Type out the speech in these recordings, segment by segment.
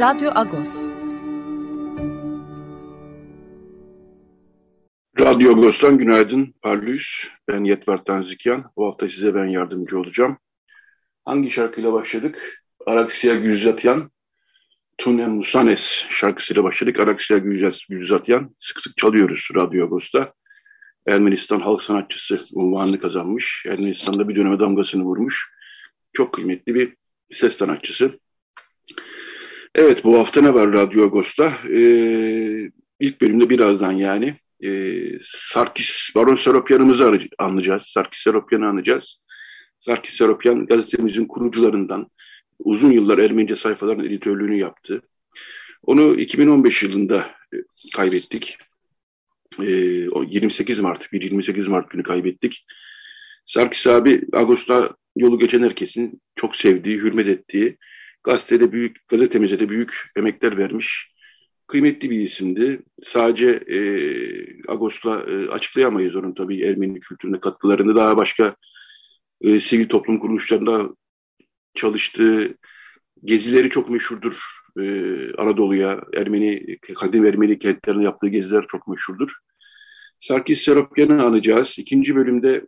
Radyo Agos. Radyo Agos'tan günaydın Parlus. Ben Yetvar Tanzikyan. Bu hafta size ben yardımcı olacağım. Hangi şarkıyla başladık? Araksya Gülzatyan, Tunem Musanes şarkısıyla başladık. Araksya Gülzatyan sık sık çalıyoruz Radyo Agos'ta. Ermenistan halk sanatçısı unvanını kazanmış. Ermenistan'da bir döneme damgasını vurmuş. Çok kıymetli bir ses sanatçısı. Evet bu hafta ne var Radyo Agos'ta? Ee, ilk bölümde birazdan yani e, Sarkis, Baron Seropyan'ımızı anlayacağız. Sarkis Seropyan'ı anlayacağız. Sarkis Seropyan gazetemizin kurucularından uzun yıllar Ermenice sayfaların editörlüğünü yaptı. Onu 2015 yılında e, kaybettik. E, 28 Mart, 1-28 Mart günü kaybettik. Sarkis abi Ağustos'ta yolu geçen herkesin çok sevdiği, hürmet ettiği, gazetede büyük, gazetemize de büyük emekler vermiş. Kıymetli bir isimdi. Sadece e, Agos'la e, açıklayamayız onun tabii Ermeni kültürüne katkılarını. Daha başka e, sivil toplum kuruluşlarında çalıştığı gezileri çok meşhurdur. E, Anadolu'ya, Ermeni, kadim Ermeni kentlerine yaptığı geziler çok meşhurdur. Sarkis Seropyan'ı anacağız. İkinci bölümde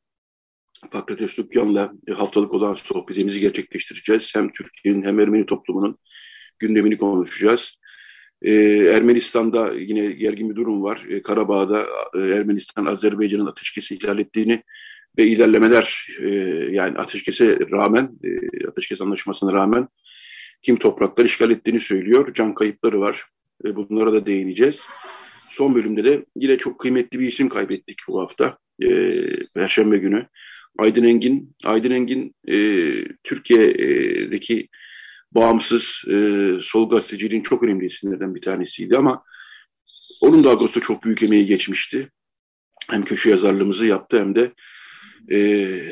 Pakrates Dükkan'la e, haftalık olan sohbetimizi gerçekleştireceğiz. Hem Türkiye'nin hem Ermeni toplumunun gündemini konuşacağız. Ee, Ermenistan'da yine gergin bir durum var. Ee, Karabağ'da e, Ermenistan Azerbaycan'ın ateşkesi ihlal ettiğini ve ilerlemeler e, yani ateşkese rağmen, e, ateşkes anlaşmasına rağmen kim topraklar işgal ettiğini söylüyor. Can kayıpları var. E, bunlara da değineceğiz. Son bölümde de yine çok kıymetli bir isim kaybettik bu hafta. E, Perşembe günü. Aydın Engin. Aydın Engin e, Türkiye'deki bağımsız e, sol gazeteciliğin çok önemli isimlerden bir tanesiydi ama onun da Ağustos'ta çok büyük emeği geçmişti. Hem köşe yazarlığımızı yaptı hem de e,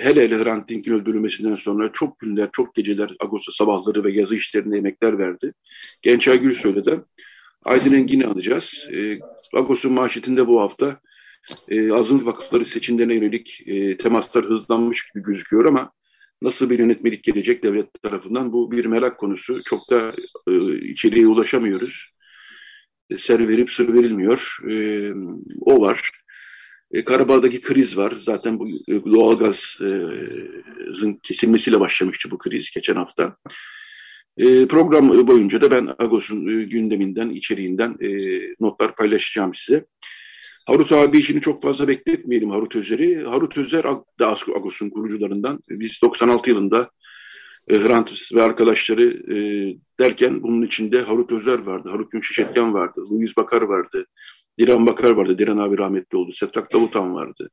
hele hele Hrant Dink'in öldürülmesinden sonra çok günler, çok geceler Ağustos sabahları ve yazı işlerinde emekler verdi. Gençay Gülsoy'la da Aydın Engin'i alacağız. E, Ağustos'un manşetinde bu hafta e, azınlık vakıfları seçimlerine yönelik e, temaslar hızlanmış gibi gözüküyor ama nasıl bir yönetmelik gelecek devlet tarafından bu bir merak konusu. Çok da e, içeriye ulaşamıyoruz. E, ser verip sır verilmiyor. E, o var. E, Karabağ'daki kriz var. Zaten bu e, doğalgazın kesilmesiyle başlamıştı bu kriz geçen hafta. E, program boyunca da ben Agos'un e, gündeminden, içeriğinden e, notlar paylaşacağım size. Harut abi işini çok fazla bekletmeyelim Harut Özer'i. Harut Özer da Agos'un kurucularından. Biz 96 yılında e, Hrant ve arkadaşları e, derken bunun içinde Harut Özer vardı, Harut Gün Şişetken vardı, Louis Bakar vardı, Diren Bakar vardı, Diren abi rahmetli oldu, Setrak Davutan vardı.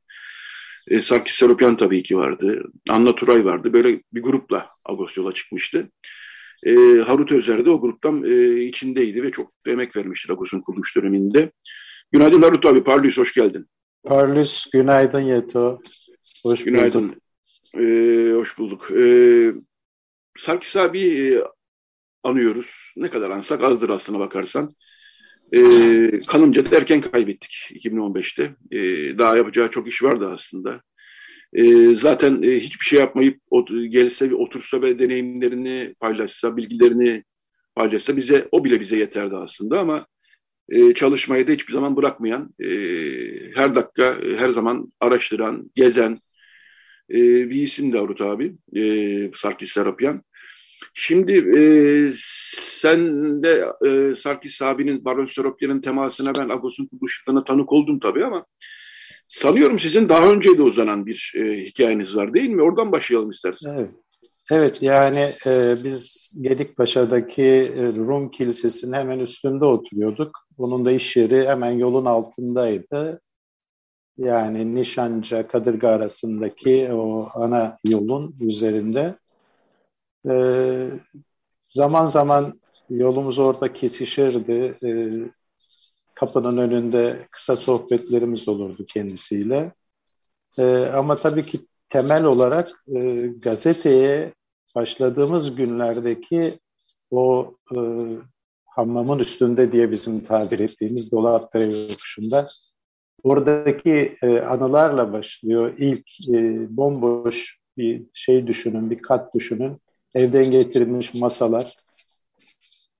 E, Sarkis Seropyan tabii ki vardı, Anna Turay vardı. Böyle bir grupla Agos yola çıkmıştı. E, Harut Özer de o gruptan e, içindeydi ve çok emek vermiştir Agos'un kuruluş döneminde. Günaydın Harut abi, Parlus hoş geldin. Parlus, günaydın Yeto. Hoş günaydın. bulduk. Ee, hoş bulduk. Ee, Sarkis abi e, anıyoruz. Ne kadar ansak azdır aslına bakarsan. Ee, kanımca da erken kaybettik 2015'te. Ee, daha yapacağı çok iş vardı aslında. Ee, zaten e, hiçbir şey yapmayıp ot, gelse, otursa ve deneyimlerini paylaşsa, bilgilerini paylaşsa bize o bile bize yeterdi aslında ama e, çalışmayı da hiçbir zaman bırakmayan, e, her dakika, e, her zaman araştıran, gezen e, bir isim de Arut abi, e, Sarkis Serapyan. Şimdi e, sen de e, Sarkis abinin, Baron Seropyan'ın temasına ben Agos'un kuruluşlarına tanık oldum tabii ama sanıyorum sizin daha önce de uzanan bir e, hikayeniz var değil mi? Oradan başlayalım istersen. Evet. Evet yani e, biz Gedikpaşa'daki e, Rum Kilisesi'nin hemen üstünde oturuyorduk. Bunun da iş yeri hemen yolun altındaydı. Yani Nişanca, Kadırga arasındaki o ana yolun üzerinde. Ee, zaman zaman yolumuz orada kesişirdi. Ee, kapının önünde kısa sohbetlerimiz olurdu kendisiyle. Ee, ama tabii ki temel olarak e, gazeteye başladığımız günlerdeki o e, hamamın üstünde diye bizim tabir ettiğimiz Dolapdere yokuşunda oradaki e, anılarla başlıyor. İlk e, bomboş bir şey düşünün, bir kat düşünün. Evden getirilmiş masalar,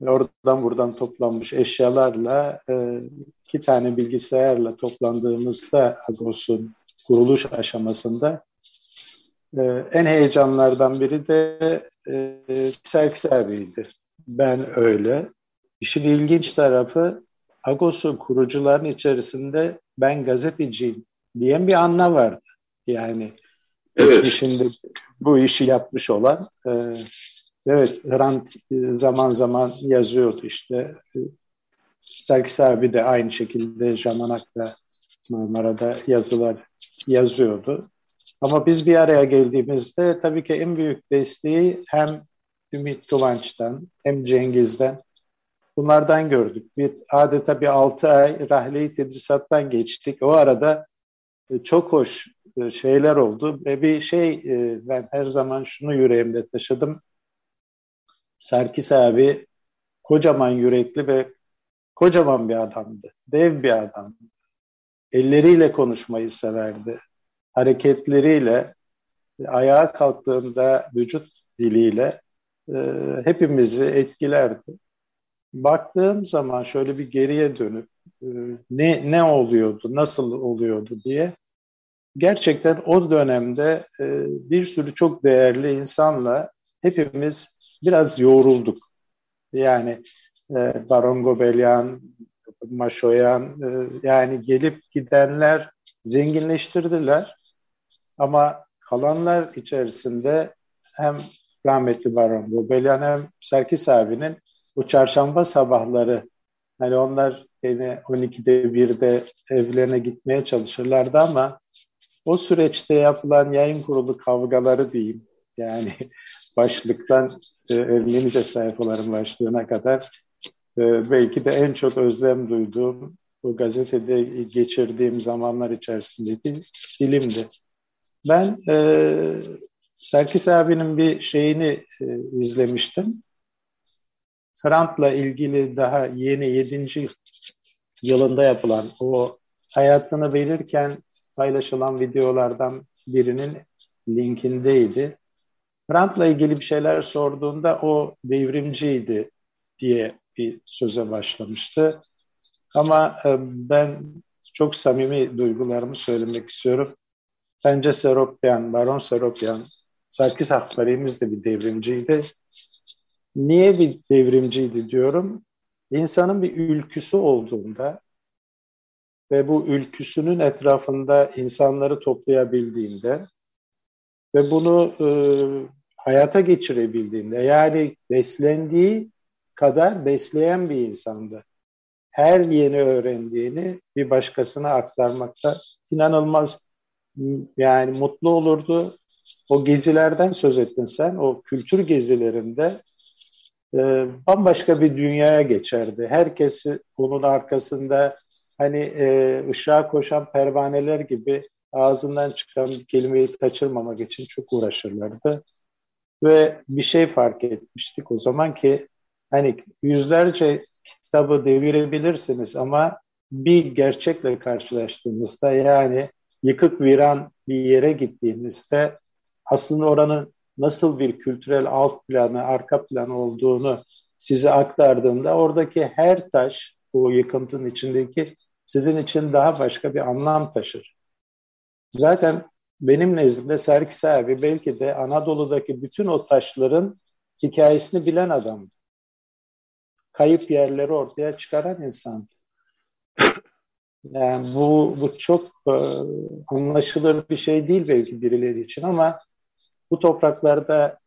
oradan buradan toplanmış eşyalarla e, iki tane bilgisayarla toplandığımızda Agos'un kuruluş aşamasında e, en heyecanlardan biri de e, Serkis abiydi. Ben öyle. İşin ilginç tarafı Agos'un kurucuların içerisinde ben gazeteciyim diyen bir anla vardı. Yani evet. şimdi bu işi yapmış olan e, evet Hrant e, zaman zaman yazıyordu işte e, Serkis abi de aynı şekilde Jamanak'ta Marmara'da yazılar yazıyordu. Ama biz bir araya geldiğimizde tabii ki en büyük desteği hem Ümit Kıvanç'tan hem Cengiz'den bunlardan gördük. Bir, adeta bir altı ay rahleyi tedrisattan geçtik. O arada e, çok hoş e, şeyler oldu ve bir şey e, ben her zaman şunu yüreğimde taşıdım. Serkis abi kocaman yürekli ve kocaman bir adamdı. Dev bir adamdı. Elleriyle konuşmayı severdi. Hareketleriyle, ayağa kalktığında vücut diliyle e, hepimizi etkilerdi. Baktığım zaman şöyle bir geriye dönüp e, ne ne oluyordu, nasıl oluyordu diye gerçekten o dönemde e, bir sürü çok değerli insanla hepimiz biraz yoğrulduk. Yani e, Baron Gobelyan, Maşoyan e, yani gelip gidenler zenginleştirdiler ama kalanlar içerisinde hem rahmetli Baron Gobelyan hem Serkis abinin bu çarşamba sabahları hani onlar yine 12'de 1'de evlerine gitmeye çalışırlardı ama o süreçte yapılan yayın kurulu kavgaları diyeyim yani başlıktan e, Ermenice sayfaların başlığına kadar e, belki de en çok özlem duyduğum bu gazetede geçirdiğim zamanlar içerisindeki dilimdi. Ben e, Serkis abinin bir şeyini e, izlemiştim. Hrant'la ilgili daha yeni 7. yılında yapılan o hayatını verirken paylaşılan videolardan birinin linkindeydi. Hrant'la ilgili bir şeyler sorduğunda o devrimciydi diye bir söze başlamıştı. Ama e, ben çok samimi duygularımı söylemek istiyorum. Bence Seropyan, Baron Seropyan, Sarkis Akbari'miz de bir devrimciydi. Niye bir devrimciydi diyorum? İnsanın bir ülküsü olduğunda ve bu ülküsünün etrafında insanları toplayabildiğinde ve bunu e, hayata geçirebildiğinde yani beslendiği kadar besleyen bir insandı. Her yeni öğrendiğini bir başkasına aktarmakta inanılmaz yani mutlu olurdu. O gezilerden söz ettin sen. O kültür gezilerinde e, bambaşka bir dünyaya geçerdi. Herkesi onun arkasında hani e, ışığa koşan pervaneler gibi ağzından çıkan bir kelimeyi kaçırmamak için çok uğraşırlardı. Ve bir şey fark etmiştik o zaman ki hani yüzlerce kitabı devirebilirsiniz ama bir gerçekle karşılaştığınızda yani yıkık viran bir yere gittiğinizde aslında oranın nasıl bir kültürel alt planı, arka planı olduğunu size aktardığında oradaki her taş bu yıkıntının içindeki sizin için daha başka bir anlam taşır. Zaten benim nezdimde Serkis abi belki de Anadolu'daki bütün o taşların hikayesini bilen adamdı. Kayıp yerleri ortaya çıkaran insan. Yani bu, bu çok e, anlaşılır bir şey değil belki birileri için ama bu topraklarda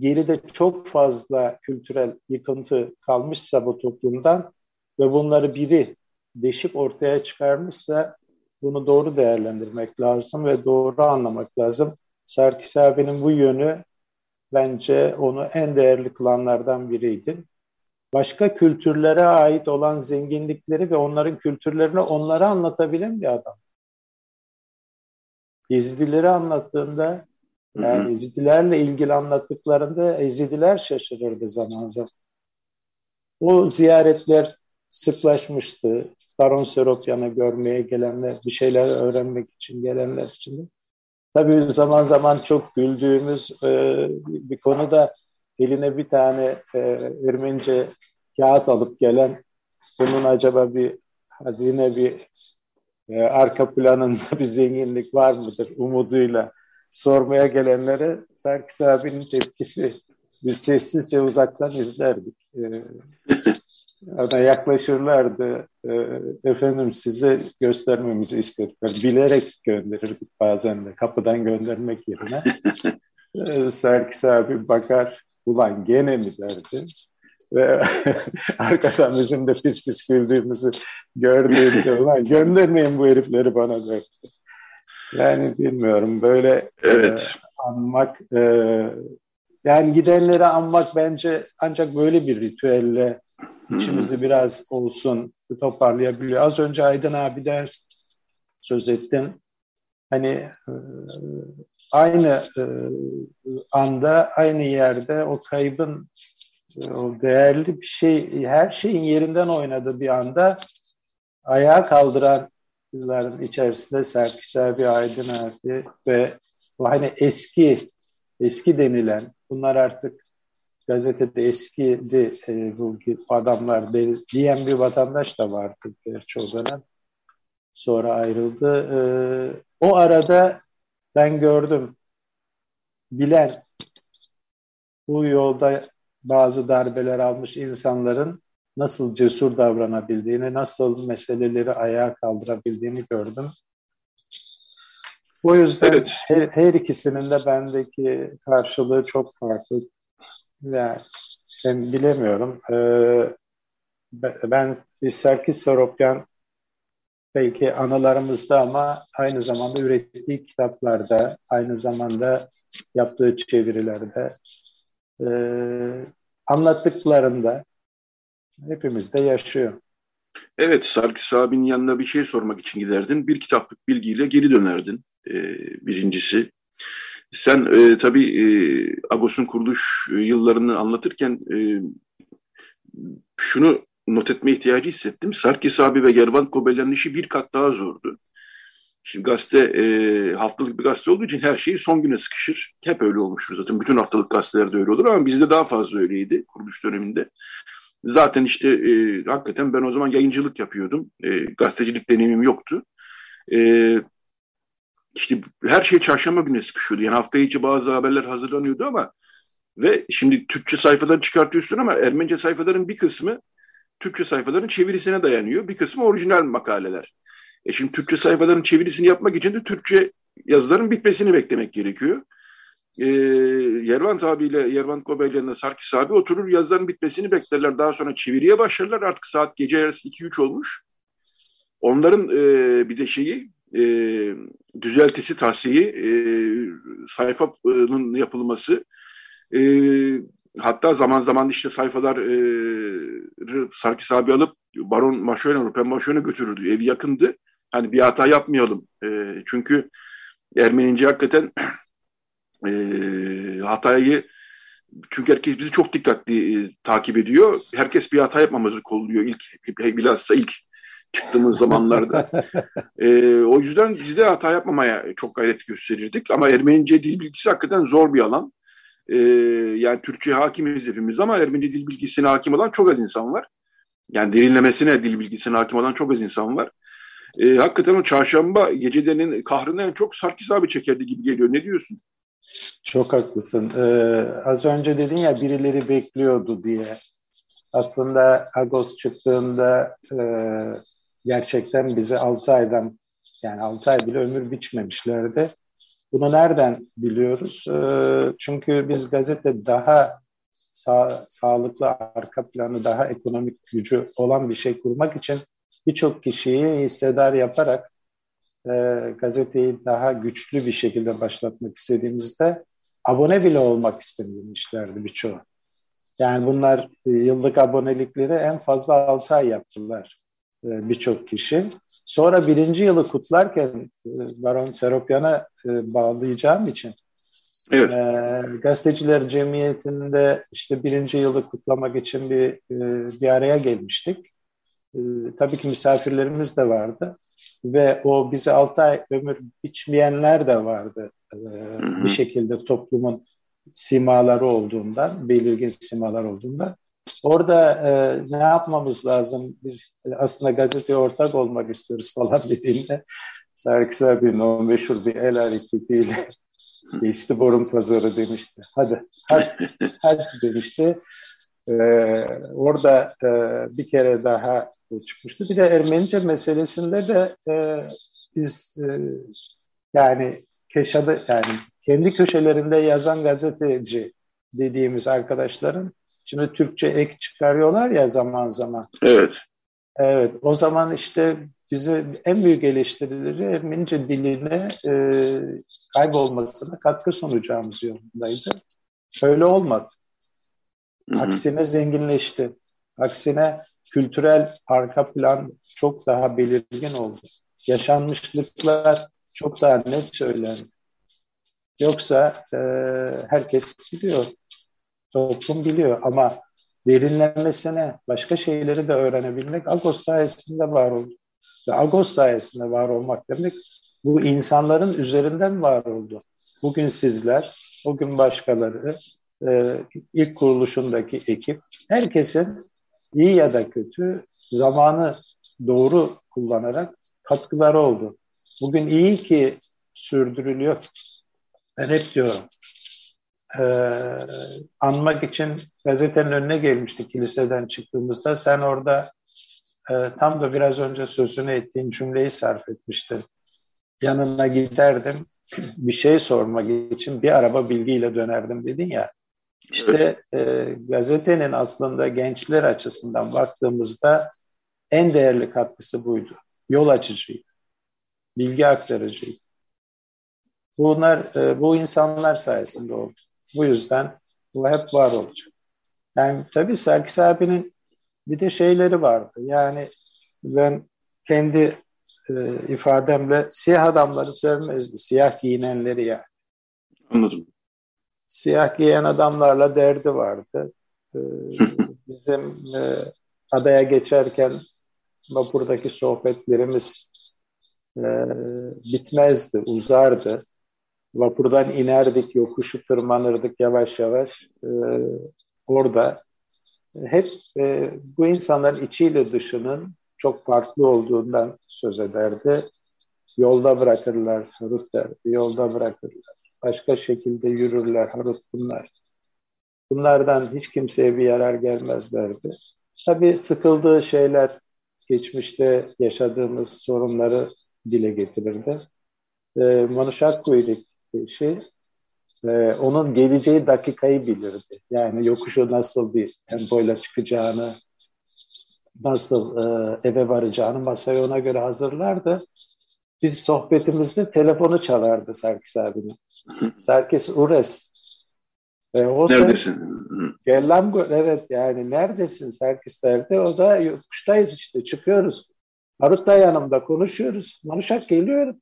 geride çok fazla kültürel yıkıntı kalmışsa bu toplumdan ve bunları biri deşik ortaya çıkarmışsa bunu doğru değerlendirmek lazım ve doğru anlamak lazım. Serkis abinin bu yönü bence onu en değerli kılanlardan biriydi. Başka kültürlere ait olan zenginlikleri ve onların kültürlerini onlara anlatabilen bir adam. Ezidileri anlattığında, yani Ezidilerle ilgili anlattıklarında Ezidiler şaşırırdı zaman zaman. O ziyaretler sıklaşmıştı. Baron Seropyan'ı görmeye gelenler, bir şeyler öğrenmek için gelenler için de. Tabii zaman zaman çok güldüğümüz e, bir konuda eline bir tane e, Ermenice kağıt alıp gelen bunun acaba bir hazine bir e, arka planında bir zenginlik var mıdır umuduyla sormaya gelenlere Serkis abinin tepkisi biz sessizce uzaktan izlerdik. E, ona yaklaşırlardı. E, efendim size göstermemizi istediler. Bilerek gönderirdik bazen de kapıdan göndermek yerine. Serkis abi bakar ulan gene mi derdi. Ve arkadan bizim de pis pis güldüğümüzü gördüğümde ulan göndermeyin bu herifleri bana derdi. Yani bilmiyorum böyle evet. e, anmak e, yani gidenleri anmak bence ancak böyle bir ritüelle içimizi biraz olsun toparlayabiliyor. Az önce Aydın abi de söz ettin. Hani e, aynı e, anda, aynı yerde o kaybın e, o değerli bir şey, her şeyin yerinden oynadığı bir anda ayağa kaldıranların içerisinde Serkis abi, Aydın abi ve o hani eski, eski denilen, bunlar artık gazetede eskidi e, bu adamlar diyen bir vatandaş da vardı gerçi o dönem. Sonra ayrıldı. E, o arada ben gördüm bilen bu yolda bazı darbeler almış insanların nasıl cesur davranabildiğini, nasıl meseleleri ayağa kaldırabildiğini gördüm. O yüzden evet. her, her ikisinin de bendeki karşılığı çok farklı. Yani ben bilemiyorum. Ee, ben Serkis Saropyan belki anılarımızda ama aynı zamanda ürettiği kitaplarda, aynı zamanda yaptığı çevirilerde, e, anlattıklarında hepimizde yaşıyor. Evet, Sarkis abinin yanına bir şey sormak için giderdin. Bir kitaplık bilgiyle geri dönerdin. Ee, birincisi. Sen e, tabii e, Agos'un kuruluş e, yıllarını anlatırken e, şunu not etme ihtiyacı hissettim. Sarkis abi ve Gervan Kobelyan'ın işi bir kat daha zordu. Şimdi gazete e, haftalık bir gazete olduğu için her şey son güne sıkışır. Hep öyle olmuştur zaten. Bütün haftalık gazetelerde öyle olur ama bizde daha fazla öyleydi kuruluş döneminde. Zaten işte e, hakikaten ben o zaman yayıncılık yapıyordum. E, gazetecilik deneyimim yoktu. E, işte her şey çarşamba günü sıkışıyordu. Yani hafta içi bazı haberler hazırlanıyordu ama ve şimdi Türkçe sayfaları çıkartıyorsun ama Ermenice sayfaların bir kısmı Türkçe sayfaların çevirisine dayanıyor. Bir kısmı orijinal makaleler. E şimdi Türkçe sayfaların çevirisini yapmak için de Türkçe yazıların bitmesini beklemek gerekiyor. E, Yervan abiyle, Yervan Kobelyan'la Sarkis abi oturur yazıların bitmesini beklerler. Daha sonra çeviriye başlarlar. Artık saat gece yarısı 2-3 olmuş. Onların e, bir de şeyi e, düzeltisi, tahsiyi, e, sayfanın yapılması, e, hatta zaman zaman işte sayfalar e, Sarkis abi alıp Baron Maşoyna, Rupen Maşoyna götürürdü. Evi yakındı. Hani bir hata yapmayalım. E, çünkü Ermenince hakikaten e, hatayı çünkü herkes bizi çok dikkatli e, takip ediyor. Herkes bir hata yapmamızı kolluyor ilk bilhassa ilk çıktığımız zamanlarda. e, o yüzden biz de hata yapmamaya çok gayret gösterirdik. Ama Ermenice dil bilgisi hakikaten zor bir alan. E, yani Türkçe hakimiz hepimiz ama Ermenice dil bilgisine hakim olan çok az insan var. Yani derinlemesine dil bilgisine hakim olan çok az insan var. E, hakikaten o çarşamba gecelerinin kahrını en çok Sarkis abi çekerdi gibi geliyor. Ne diyorsun? Çok haklısın. Ee, az önce dedin ya birileri bekliyordu diye. Aslında Agos çıktığında e, gerçekten bize 6 aydan yani 6 ay bile ömür biçmemişlerdi. Bunu nereden biliyoruz? Ee, çünkü biz gazete daha sağ, sağlıklı arka planı, daha ekonomik gücü olan bir şey kurmak için birçok kişiyi hissedar yaparak e, gazeteyi daha güçlü bir şekilde başlatmak istediğimizde abone bile olmak istememişlerdi birçoğu. Yani bunlar e, yıllık abonelikleri en fazla 6 ay yaptılar e, birçok kişi. Sonra birinci yılı kutlarken e, Baron Seropyan'a bağlayacağım için evet. gazeteciler cemiyetinde işte birinci yılı kutlamak için bir, bir araya gelmiştik. Tabii ki misafirlerimiz de vardı ve o bize 6 ay ömür biçmeyenler de vardı bir şekilde toplumun simaları olduğundan, belirgin simalar olduğundan. Orada e, ne yapmamız lazım? Biz aslında gazeteye ortak olmak istiyoruz falan dediğinde Sarkis abinin o meşhur bir el hareketiyle geçti borun pazarı demişti. Hadi, hadi, hadi demişti. Ee, orada e, bir kere daha çıkmıştı. Bir de Ermenice meselesinde de e, biz e, yani Keşadı yani kendi köşelerinde yazan gazeteci dediğimiz arkadaşların şimdi Türkçe ek çıkarıyorlar ya zaman zaman. Evet. Evet. O zaman işte bizi en büyük eleştirileri Ermenice diline e, kaybolmasına katkı sunacağımız yolundaydı. Öyle olmadı. Aksine zenginleşti. Aksine kültürel arka plan çok daha belirgin oldu. Yaşanmışlıklar çok daha net söylendi. Yoksa e, herkes biliyor, toplum biliyor ama derinlenmesine, başka şeyleri de öğrenebilmek Agos sayesinde var oldu. Ve Agos sayesinde var olmak demek bu insanların üzerinden var oldu. Bugün sizler, bugün başkaları, e, ilk kuruluşundaki ekip, herkesin iyi ya da kötü zamanı doğru kullanarak katkıları oldu. Bugün iyi ki sürdürülüyor. Ben hep diyorum. Ee, anmak için gazetenin önüne gelmişti kiliseden çıktığımızda. Sen orada e, tam da biraz önce sözünü ettiğin cümleyi sarf etmiştin. Yanına giderdim bir şey sormak için bir araba bilgiyle dönerdim dedin ya. İşte e, gazetenin aslında gençler açısından baktığımızda en değerli katkısı buydu. Yol açıcıydı. Bilgi aktarıcıydı. Bunlar e, bu insanlar sayesinde oldu. Bu yüzden bu hep var olacak. Yani tabii Serkis abinin bir de şeyleri vardı. Yani ben kendi e, ifademle siyah adamları sevmezdi. Siyah giyinenleri yani. Anladım. Siyah giyen adamlarla derdi vardı. E, bizim e, adaya geçerken vapurdaki sohbetlerimiz e, bitmezdi, uzardı. Vapurdan inerdik, yokuşu tırmanırdık yavaş yavaş. E, orada hep e, bu insanların içiyle dışının çok farklı olduğundan söz ederdi. Yolda bırakırlar, Harut derdi, yolda bırakırlar. Başka şekilde yürürler, Harut bunlar. Bunlardan hiç kimseye bir yarar gelmez derdi. Tabii sıkıldığı şeyler geçmişte yaşadığımız sorunları dile getirirdi. E, Manuşakku'ydik şey e, onun geleceği dakikayı bilirdi. Yani yokuşu nasıl bir tempoyla çıkacağını, nasıl e, eve varacağını masayı ona göre hazırlardı. Biz sohbetimizde telefonu çalardı Serkis abinin. Serkis Ures. E, o neredesin? Gel lan evet yani neredesin Serkis derdi. O da yokuştayız işte çıkıyoruz. Harut da yanımda konuşuyoruz. Manuşak geliyor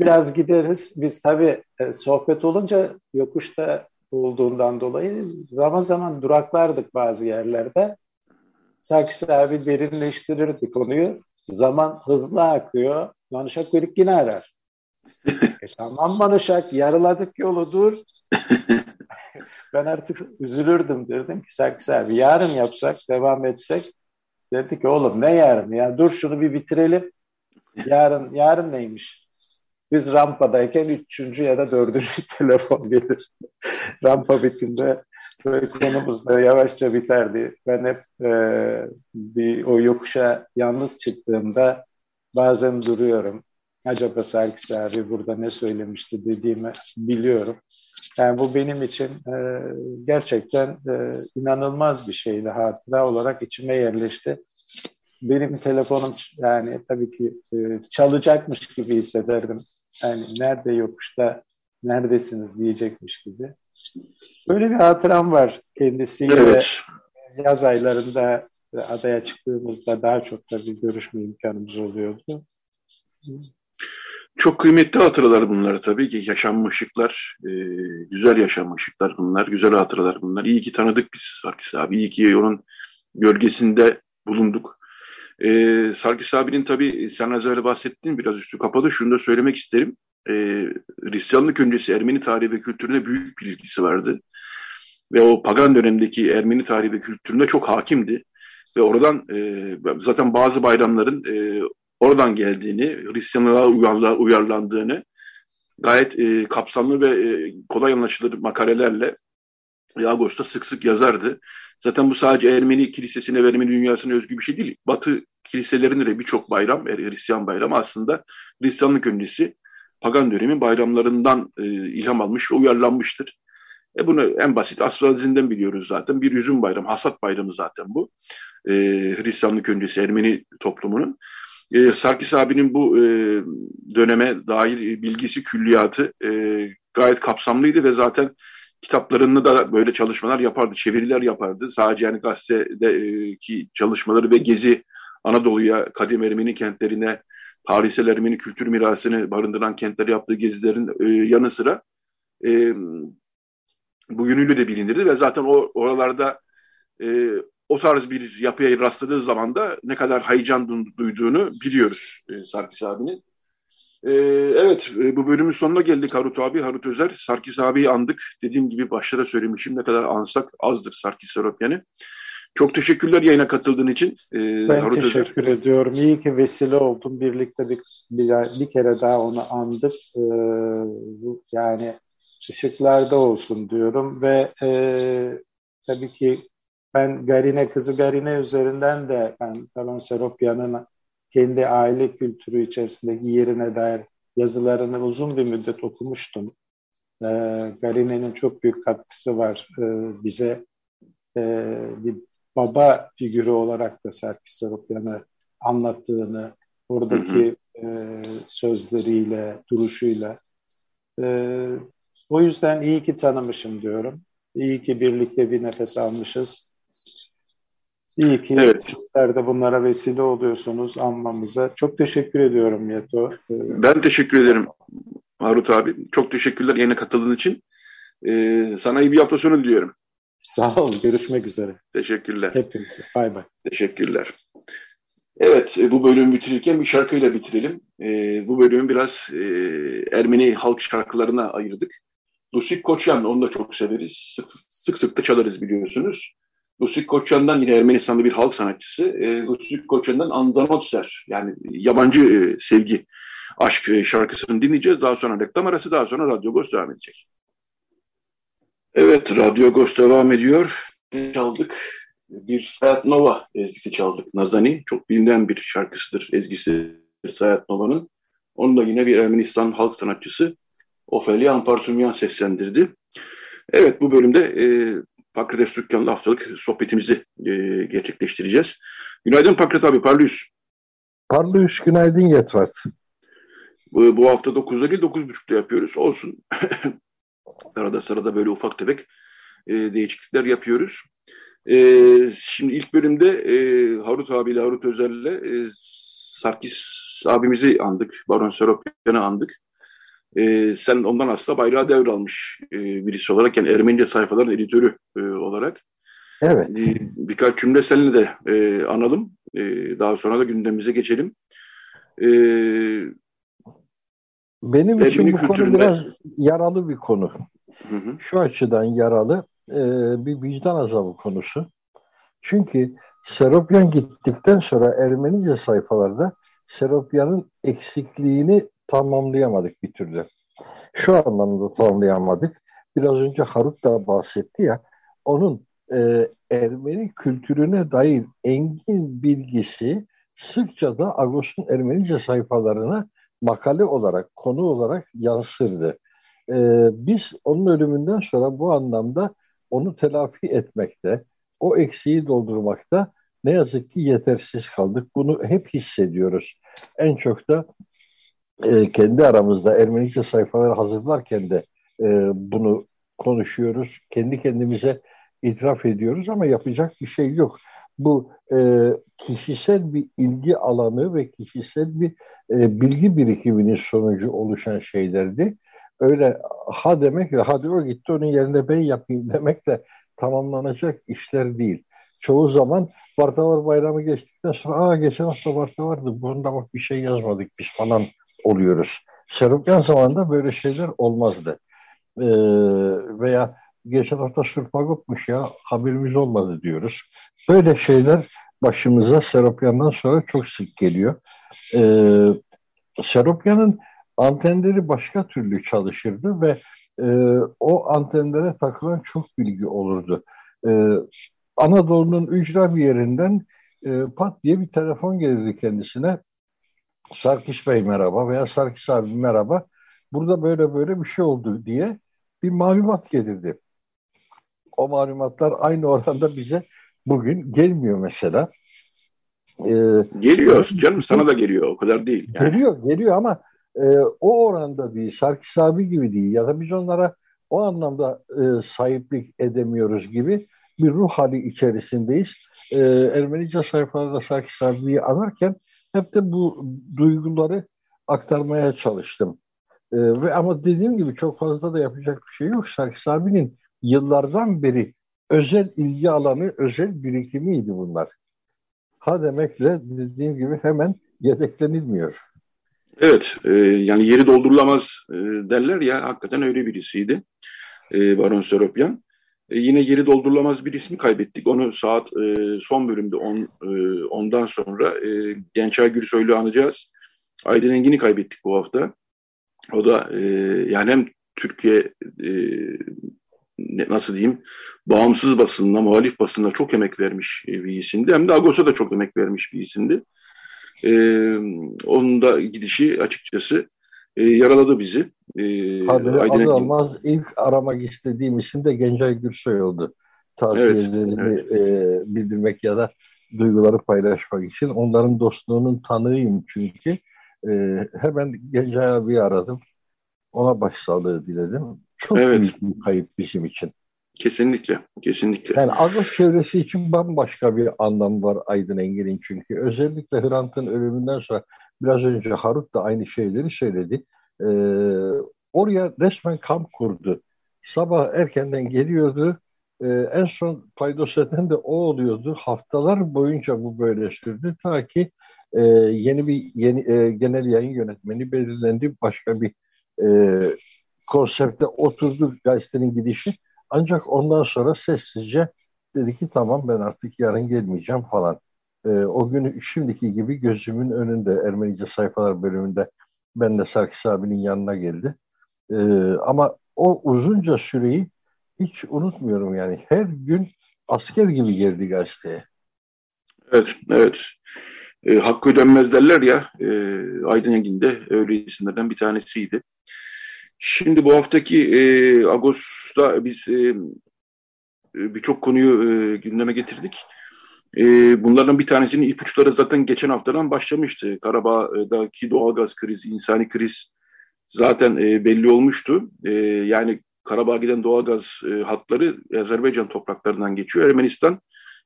biraz gideriz. Biz tabii e, sohbet olunca yokuşta olduğundan dolayı zaman zaman duraklardık bazı yerlerde. Saksı abi derinleştirirdi konuyu. Zaman hızlı akıyor. Manuşak Bölük yine arar. e, tamam Manuşak yarıladık yolu dur. ben artık üzülürdüm derdim ki Saksı abi yarın yapsak devam etsek derdi ki oğlum ne yarın ya dur şunu bir bitirelim. Yarın yarın neymiş? Biz rampadayken üçüncü ya da dördüncü telefon gelir. Rampa bittiğinde böyle konumuz da yavaşça biterdi. Ben hep e, bir o yokuşa yalnız çıktığımda bazen duruyorum. Acaba Serkis abi burada ne söylemişti dediğimi biliyorum. Yani bu benim için e, gerçekten e, inanılmaz bir şeydi. Hatıra olarak içime yerleşti benim telefonum yani tabii ki e, çalacakmış gibi hissederdim yani nerede yokuşta neredesiniz diyecekmiş gibi. Böyle bir hatıram var kendisiyle. Evet. Yaz aylarında adaya çıktığımızda daha çok da bir görüşme imkanımız oluyordu. Çok kıymetli hatıralar bunlar tabii ki. Yaşanmışlıklar, e, güzel yaşanmışlıklar bunlar, güzel hatıralar bunlar. İyi ki tanıdık biz Sarkis abi, iyi ki onun gölgesinde bulunduk. E, Sarkis abinin tabii sen az önce bahsettin, biraz üstü kapalı. Şunu da söylemek isterim. E, Hristiyanlık öncesi Ermeni tarihi ve kültürüne büyük bir ilgisi vardı. Ve o pagan dönemdeki Ermeni tarihi ve kültürüne çok hakimdi. Ve oradan e, zaten bazı bayramların e, oradan geldiğini, Hristiyanlığa uyarla, uyarlandığını gayet e, kapsamlı ve e, kolay anlaşılır makalelerle Ağustos'ta sık sık yazardı. Zaten bu sadece Ermeni kilisesine ve Ermeni dünyasına özgü bir şey değil. Batı kiliselerinde de birçok bayram, Hristiyan bayramı aslında Hristiyanlık öncesi pagan dönemin bayramlarından e, ilham almış ve uyarlanmıştır. E bunu en basit astrolojinden biliyoruz zaten. Bir üzüm bayramı, hasat bayramı zaten bu. E, Hristiyanlık öncesi Ermeni toplumunun. E, Sarkis abinin bu e, döneme dair bilgisi, külliyatı e, gayet kapsamlıydı ve zaten kitaplarında da böyle çalışmalar yapardı, çeviriler yapardı. Sadece yani gazetedeki çalışmaları ve gezi Anadolu'ya, Kadim Ermeni kentlerine, tarihsel Ermeni kültür mirasını barındıran kentleri yaptığı gezilerin e, yanı sıra e, bu yönüyle de bilinirdi ve zaten o oralarda e, o tarz bir yapıya rastladığı zaman da ne kadar heyecan duyduğunu biliyoruz e, Sarkis abinin. E, evet e, bu bölümün sonuna geldik Harut abi, Harut Özer. Sarkis abiyi andık. Dediğim gibi başta da söylemişim ne kadar ansak azdır Sarkis Seropyan'ı. Çok teşekkürler yayına katıldığın için. Ee, ben Harut teşekkür Özer. ediyorum. İyi ki vesile oldum. Birlikte bir, bir, bir kere daha onu andık. Ee, yani ışıklarda olsun diyorum ve e, tabii ki ben Garine, kızı Garine üzerinden de ben Talon Seropya'nın kendi aile kültürü içerisindeki yerine dair yazılarını uzun bir müddet okumuştum. E, Garine'nin çok büyük katkısı var e, bize. E, bir baba figürü olarak da Serkis Seropyan'ı anlattığını, oradaki E, sözleriyle, duruşuyla. E, o yüzden iyi ki tanımışım diyorum. İyi ki birlikte bir nefes almışız. İyi ki evet. sizler de bunlara vesile oluyorsunuz anmamıza. Çok teşekkür ediyorum Yeto. Ee, ben teşekkür ederim Harut abi. Çok teşekkürler yayına katıldığın için. Ee, sana iyi bir hafta sonu diliyorum. Sağ ol. Görüşmek üzere. Teşekkürler. Hepimize. Bay bay. Teşekkürler. Evet, e, bu bölümü bitirirken bir şarkıyla bitirelim. E, bu bölümü biraz e, Ermeni halk şarkılarına ayırdık. Lusik Koçyan, onu da çok severiz. Sık sık, sık da çalarız biliyorsunuz. Lusik Koçyan'dan yine Ermenistanlı bir halk sanatçısı. E, Lusik Koçyan'dan Andanotser yani yabancı e, sevgi, aşk e, şarkısını dinleyeceğiz. Daha sonra reklam arası, daha sonra Radyo Ghost devam edecek. Evet, Radyo Ghost devam ediyor. Çaldık. Bir Sayat Nova ezgisi çaldık. Nazani, çok bilinen bir şarkısıdır ezgisi Sayat Nova'nın. Onu da yine bir Ermenistan halk sanatçısı Ofelia Ampartumyan seslendirdi. Evet, bu bölümde e, Pakrates Dükkan'la haftalık sohbetimizi e, gerçekleştireceğiz. Günaydın Pakrat abi, parlıyız. Parlıyız, günaydın Yetvat. Bu, bu hafta 9'da değil 9.30'da yapıyoruz. Olsun. Arada sırada böyle ufak tefek e, değişiklikler yapıyoruz. E, şimdi ilk bölümde e, Harut abiyle Harut Özer'le e, Sarkis abimizi andık. Baron Seropyan'ı andık. E, sen ondan aslında bayrağı devralmış e, birisi olarak yani Ermenice sayfaların editörü e, olarak. Evet. E, birkaç cümle seninle de e, analım. E, daha sonra da gündemimize geçelim. E, Benim için bu konu biraz yaralı bir konu. Hı hı. Şu açıdan yaralı e, bir vicdan azabı konusu. Çünkü Seropyan gittikten sonra Ermenice sayfalarda Seropyan'ın eksikliğini tamamlayamadık bir türlü. Şu anlamda tamamlayamadık. Biraz önce Haruk da bahsetti ya, onun e, Ermeni kültürüne dair engin bilgisi sıkça da Agos'un Ermenice sayfalarına makale olarak, konu olarak yansırdı. E, biz onun ölümünden sonra bu anlamda onu telafi etmekte, o eksiği doldurmakta ne yazık ki yetersiz kaldık. Bunu hep hissediyoruz. En çok da e, kendi aramızda Ermenice sayfaları hazırlarken de e, bunu konuşuyoruz. Kendi kendimize itiraf ediyoruz ama yapacak bir şey yok. Bu e, kişisel bir ilgi alanı ve kişisel bir e, bilgi birikiminin sonucu oluşan şeylerdi. Öyle ha demek ve hadi o gitti onun yerine ben yapayım demek de tamamlanacak işler değil. Çoğu zaman Vartavar Bayramı geçtikten sonra aa geçen hafta Varta vardı bunda bak bir şey yazmadık biz falan oluyoruz. Serupyan zamanında böyle şeyler olmazdı. Ee, veya geçen hafta Surpagop'muş ya haberimiz olmadı diyoruz. Böyle şeyler başımıza Seropyan'dan sonra çok sık geliyor. Ee, Seropyan'ın antenleri başka türlü çalışırdı ve e, o antenlere takılan çok bilgi olurdu. E, Anadolu'nun ücra bir yerinden e, pat diye bir telefon gelirdi kendisine. Sarkis Bey merhaba veya Sarkis abi merhaba. Burada böyle böyle bir şey oldu diye bir malumat gelirdi. O malumatlar aynı oranda bize bugün gelmiyor mesela. Ee, geliyor canım sana da geliyor o kadar değil. Yani. Geliyor geliyor ama e, o oranda değil. Sarkis abi gibi değil ya da biz onlara o anlamda e, sahiplik edemiyoruz gibi bir ruh hali içerisindeyiz. E, Ermenice sayfalarda Sarkis abiyi anarken hep de bu duyguları aktarmaya çalıştım. E, ve ama dediğim gibi çok fazla da yapacak bir şey yok. Sarkis abinin yıllardan beri özel ilgi alanı, özel birikimiydi bunlar. Ha demekle dediğim gibi hemen yedeklenilmiyor. Evet, e, yani yeri doldurulamaz e, derler ya, hakikaten öyle birisiydi e, Baron Seropyan. E, yine yeri doldurulamaz bir ismi kaybettik. Onu saat e, son bölümde on, e, ondan sonra e, Gençay Gürsoy'lu anacağız. Aydın Engin'i kaybettik bu hafta. O da e, yani hem Türkiye e, nasıl diyeyim bağımsız basınına, muhalif basınına çok emek vermiş bir isimdi. Hem de Agos'a da çok emek vermiş bir isimdi. E, onun da gidişi açıkçası e, yaraladı bizi. E, Tabii Aydın adı olmaz ilk aramak istediğim isim de Gencay Gürsoy oldu. Tavsiyelerimi evet, evet. E, bildirmek ya da duyguları paylaşmak için. Onların dostluğunun tanığıyım çünkü. E, hemen Gencay abi aradım. Ona başsağlığı diledim. Çok evet. büyük bir kayıp bizim için. Kesinlikle, kesinlikle. Yani Agos çevresi için bambaşka bir anlam var Aydın Engin'in çünkü. Özellikle Hrant'ın ölümünden sonra biraz önce Harut da aynı şeyleri söyledi. Ee, oraya resmen kamp kurdu. Sabah erkenden geliyordu. Ee, en son paydos eden de o oluyordu. Haftalar boyunca bu böyle sürdü. Ta ki e, yeni bir yeni e, genel yayın yönetmeni belirlendi. Başka bir e, konsepte oturdu gazetenin gidişi. Ancak ondan sonra sessizce dedi ki tamam ben artık yarın gelmeyeceğim falan. E, o gün şimdiki gibi gözümün önünde Ermenice sayfalar bölümünde ben de Sarkis abinin yanına geldi. E, ama o uzunca süreyi hiç unutmuyorum yani. Her gün asker gibi geldi gazeteye. Evet, evet. E, hakkı ödenmez derler ya, e, Aydın Engin öyle isimlerden bir tanesiydi. Şimdi bu haftaki e, Ağustos'ta biz e, birçok konuyu e, gündeme getirdik. E, bunlardan bir tanesinin ipuçları zaten geçen haftadan başlamıştı. Karabağ'daki doğalgaz krizi, insani kriz zaten e, belli olmuştu. E, yani Karabağ'a giden doğalgaz e, hatları Azerbaycan topraklarından geçiyor. Ermenistan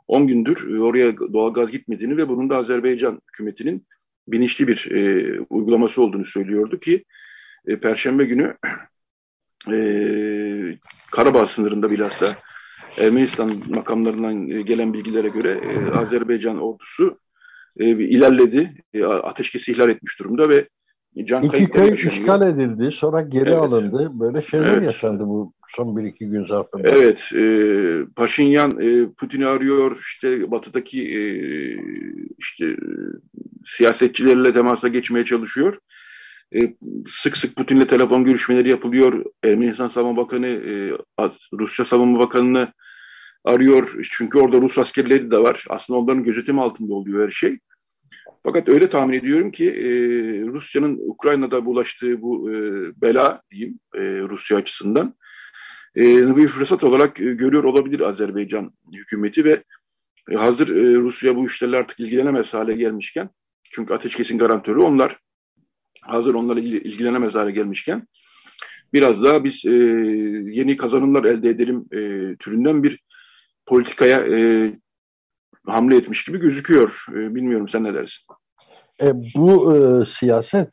10 gündür e, oraya doğalgaz gitmediğini ve bunun da Azerbaycan hükümetinin bilinçli bir uygulaması olduğunu söylüyordu ki Perşembe günü Karabağ sınırında bilhassa Ermenistan makamlarından e, gelen bilgilere göre e, Azerbaycan ordusu e, ilerledi. Ateşkesi ihlal etmiş durumda ve can İki köy işgal edildi, sonra geri evet. alındı. Böyle şeyler evet. yaşandı bu son bir iki gün zarfında. Evet, e, Paşinyan e, Putin'i arıyor, işte batıdaki e, işte siyasetçilerle temasa geçmeye çalışıyor. E, sık sık Putin'le telefon görüşmeleri yapılıyor. Ermenistan Savunma Bakanı, e, Rusya Savunma Bakanı'nı arıyor. Çünkü orada Rus askerleri de var. Aslında onların gözetimi altında oluyor her şey. Fakat öyle tahmin ediyorum ki e, Rusya'nın Ukrayna'da bulaştığı bu e, bela diyeyim Rusya açısından bir fırsat olarak görüyor olabilir Azerbaycan hükümeti ve hazır Rusya bu işlerle artık ilgilenemez hale gelmişken çünkü ateşkesin garantörü onlar hazır onlarla ilgilenemez hale gelmişken biraz daha biz e, yeni kazanımlar elde edelim e, türünden bir politikaya e, hamle etmiş gibi gözüküyor. E, bilmiyorum sen ne dersin? E, bu e, siyaset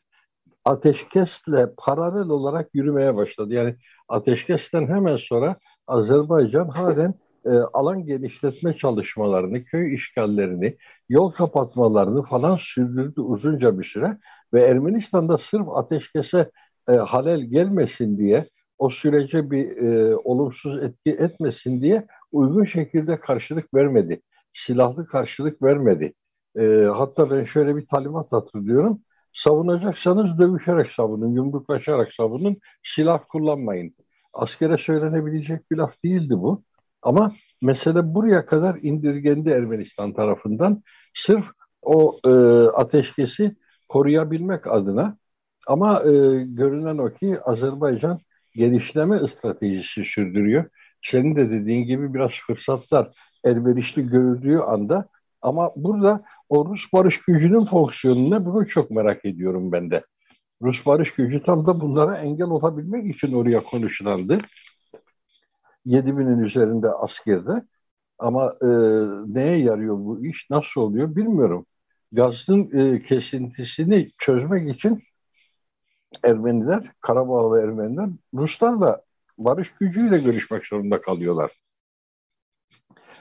ateşkesle paralel olarak yürümeye başladı. Yani ateşkesten hemen sonra Azerbaycan halen e, alan genişletme çalışmalarını, köy işgallerini, yol kapatmalarını falan sürdürdü uzunca bir süre ve Ermenistan'da sırf ateşkese e, halel gelmesin diye o sürece bir e, olumsuz etki etmesin diye uygun şekilde karşılık vermedi. Silahlı karşılık vermedi. E, hatta ben şöyle bir talimat hatırlıyorum. Savunacaksanız dövüşerek savunun, yumruklaşarak savunun, silah kullanmayın. Askere söylenebilecek bir laf değildi bu. Ama mesele buraya kadar indirgendi Ermenistan tarafından. Sırf o e, ateşkesi koruyabilmek adına. Ama e, görünen o ki Azerbaycan genişleme stratejisi sürdürüyor. Senin de dediğin gibi biraz fırsatlar elverişli görüldüğü anda ama burada o Rus barış gücünün fonksiyonu ne bunu çok merak ediyorum ben de. Rus barış gücü tam da bunlara engel olabilmek için oraya konuşulandı. 7 binin üzerinde askerde. Ama e, neye yarıyor bu iş, nasıl oluyor bilmiyorum. Gazın e, kesintisini çözmek için Ermeniler, Karabağlı Ermeniler Ruslarla barış gücüyle görüşmek zorunda kalıyorlar.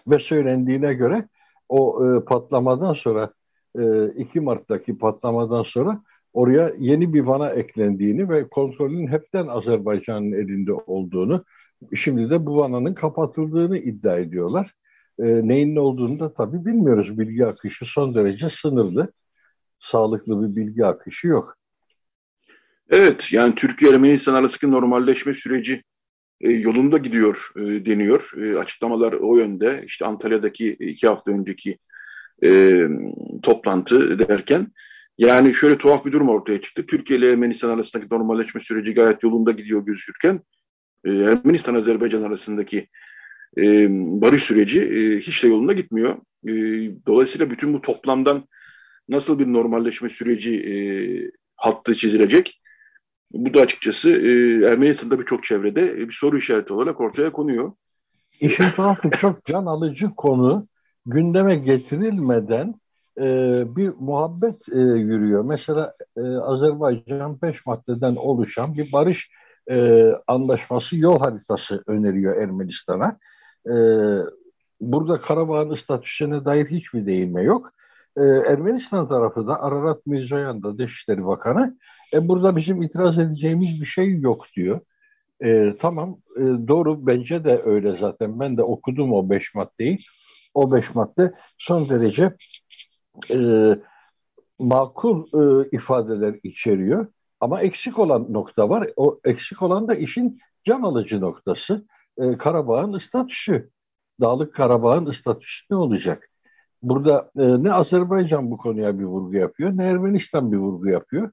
Ve söylendiğine göre o e, patlamadan sonra e, 2 Mart'taki patlamadan sonra oraya yeni bir vana eklendiğini ve kontrolün hepten Azerbaycan'ın elinde olduğunu Şimdi de bu vananın kapatıldığını iddia ediyorlar. E, neyin ne olduğunu da tabii bilmiyoruz. Bilgi akışı son derece sınırlı. Sağlıklı bir bilgi akışı yok. Evet, yani Türkiye-Ermenistan arasındaki normalleşme süreci e, yolunda gidiyor e, deniyor. E, açıklamalar o yönde. İşte Antalya'daki iki hafta önceki e, toplantı derken yani şöyle tuhaf bir durum ortaya çıktı. Türkiye ile Ermenistan arasındaki normalleşme süreci gayet yolunda gidiyor gözükürken Ermenistan-Azerbaycan arasındaki e, barış süreci e, hiç de yolunda gitmiyor. E, dolayısıyla bütün bu toplamdan nasıl bir normalleşme süreci e, hattı çizilecek? Bu da açıkçası e, Ermenistan'da birçok çevrede bir soru işareti olarak ortaya konuyor. İşin tuhafı çok can alıcı konu gündeme getirilmeden e, bir muhabbet e, yürüyor. Mesela e, Azerbaycan beş maddeden oluşan bir barış e, anlaşması yol haritası öneriyor Ermenistan'a. E, burada Karabağ'ın statüsüne dair hiçbir değinme yok. E, Ermenistan tarafı da Ararat Mirzoyan da Dışişleri Bakanı e, burada bizim itiraz edeceğimiz bir şey yok diyor. E, tamam e, doğru bence de öyle zaten ben de okudum o beş maddeyi. O beş madde son derece e, makul e, ifadeler içeriyor. Ama eksik olan nokta var. O eksik olan da işin can alıcı noktası. Ee, Karabağ'ın statüsü. Dağlık Karabağ'ın statüsü ne olacak? Burada e, ne Azerbaycan bu konuya bir vurgu yapıyor, ne Ermenistan bir vurgu yapıyor.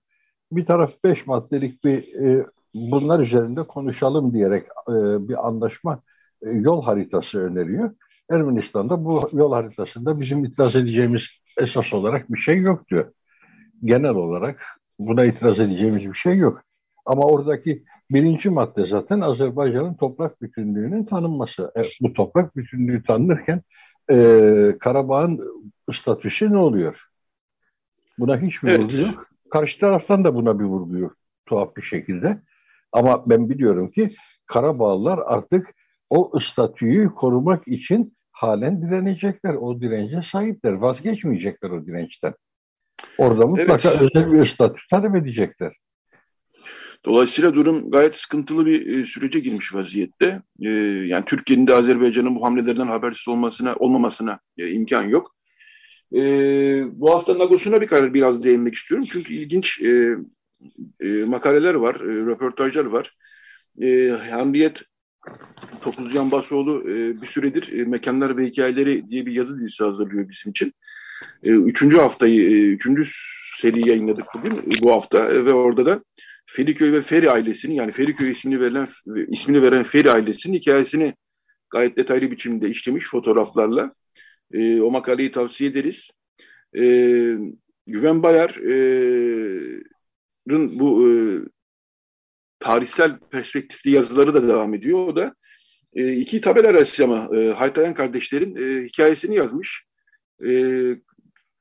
Bir taraf beş maddelik bir e, bunlar üzerinde konuşalım diyerek e, bir anlaşma e, yol haritası öneriyor. Ermenistan'da bu yol haritasında bizim itiraz edeceğimiz esas olarak bir şey yok diyor. Genel olarak Buna itiraz edeceğimiz bir şey yok. Ama oradaki birinci madde zaten Azerbaycan'ın toprak bütünlüğünün tanınması. E, bu toprak bütünlüğü tanınırken e, Karabağ'ın statüsü ne oluyor? Buna hiçbir evet. vurgu yok. Karşı taraftan da buna bir vurgu yok tuhaf bir şekilde. Ama ben biliyorum ki Karabağlılar artık o statüyü korumak için halen direnecekler. O dirence sahipler. Vazgeçmeyecekler o dirençten. Orada mutlaka evet. özel bir statü talep edecekler. Dolayısıyla durum gayet sıkıntılı bir e, sürece girmiş vaziyette. E, yani Türkiye'nin de Azerbaycan'ın bu hamlelerden habersiz olmasına olmamasına e, imkan yok. bu hafta Nagos'una bir karar biraz değinmek istiyorum. Çünkü ilginç makaleler var, röportajlar var. E, Hamriyet Topuzyan Basoğlu bir süredir Mekanlar ve Hikayeleri diye bir yazı dizisi hazırlıyor bizim için. Üçüncü haftayı, üçüncü seri yayınladık bugün bu hafta ve orada da Feriköy ve Feri ailesinin yani Feriköy ismini verilen ismini veren Feri ailesinin hikayesini gayet detaylı biçimde işlemiş fotoğraflarla. E, o makaleyi tavsiye ederiz. E, Güven Bayar e, bu e, tarihsel perspektifli yazıları da devam ediyor. O da e, iki tabela ressamı e, Haytayan kardeşlerin e, hikayesini yazmış. E,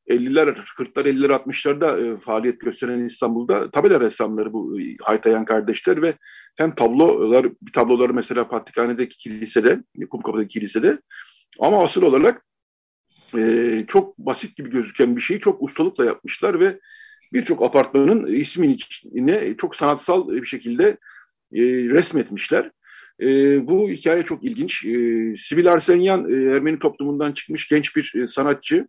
50'ler, 40'lar, 50'ler, 60'larda e, faaliyet gösteren İstanbul'da tabela ressamları bu e, Haytayan kardeşler ve hem tablolar, bir tabloları mesela Patrikhane'deki kilisede, Kumkapı'daki kilisede ama asıl olarak e, çok basit gibi gözüken bir şeyi çok ustalıkla yapmışlar ve birçok apartmanın ismini çok sanatsal bir şekilde e, resmetmişler. E, bu hikaye çok ilginç. E, Sibil Arsenyan e, Ermeni toplumundan çıkmış genç bir e, sanatçı.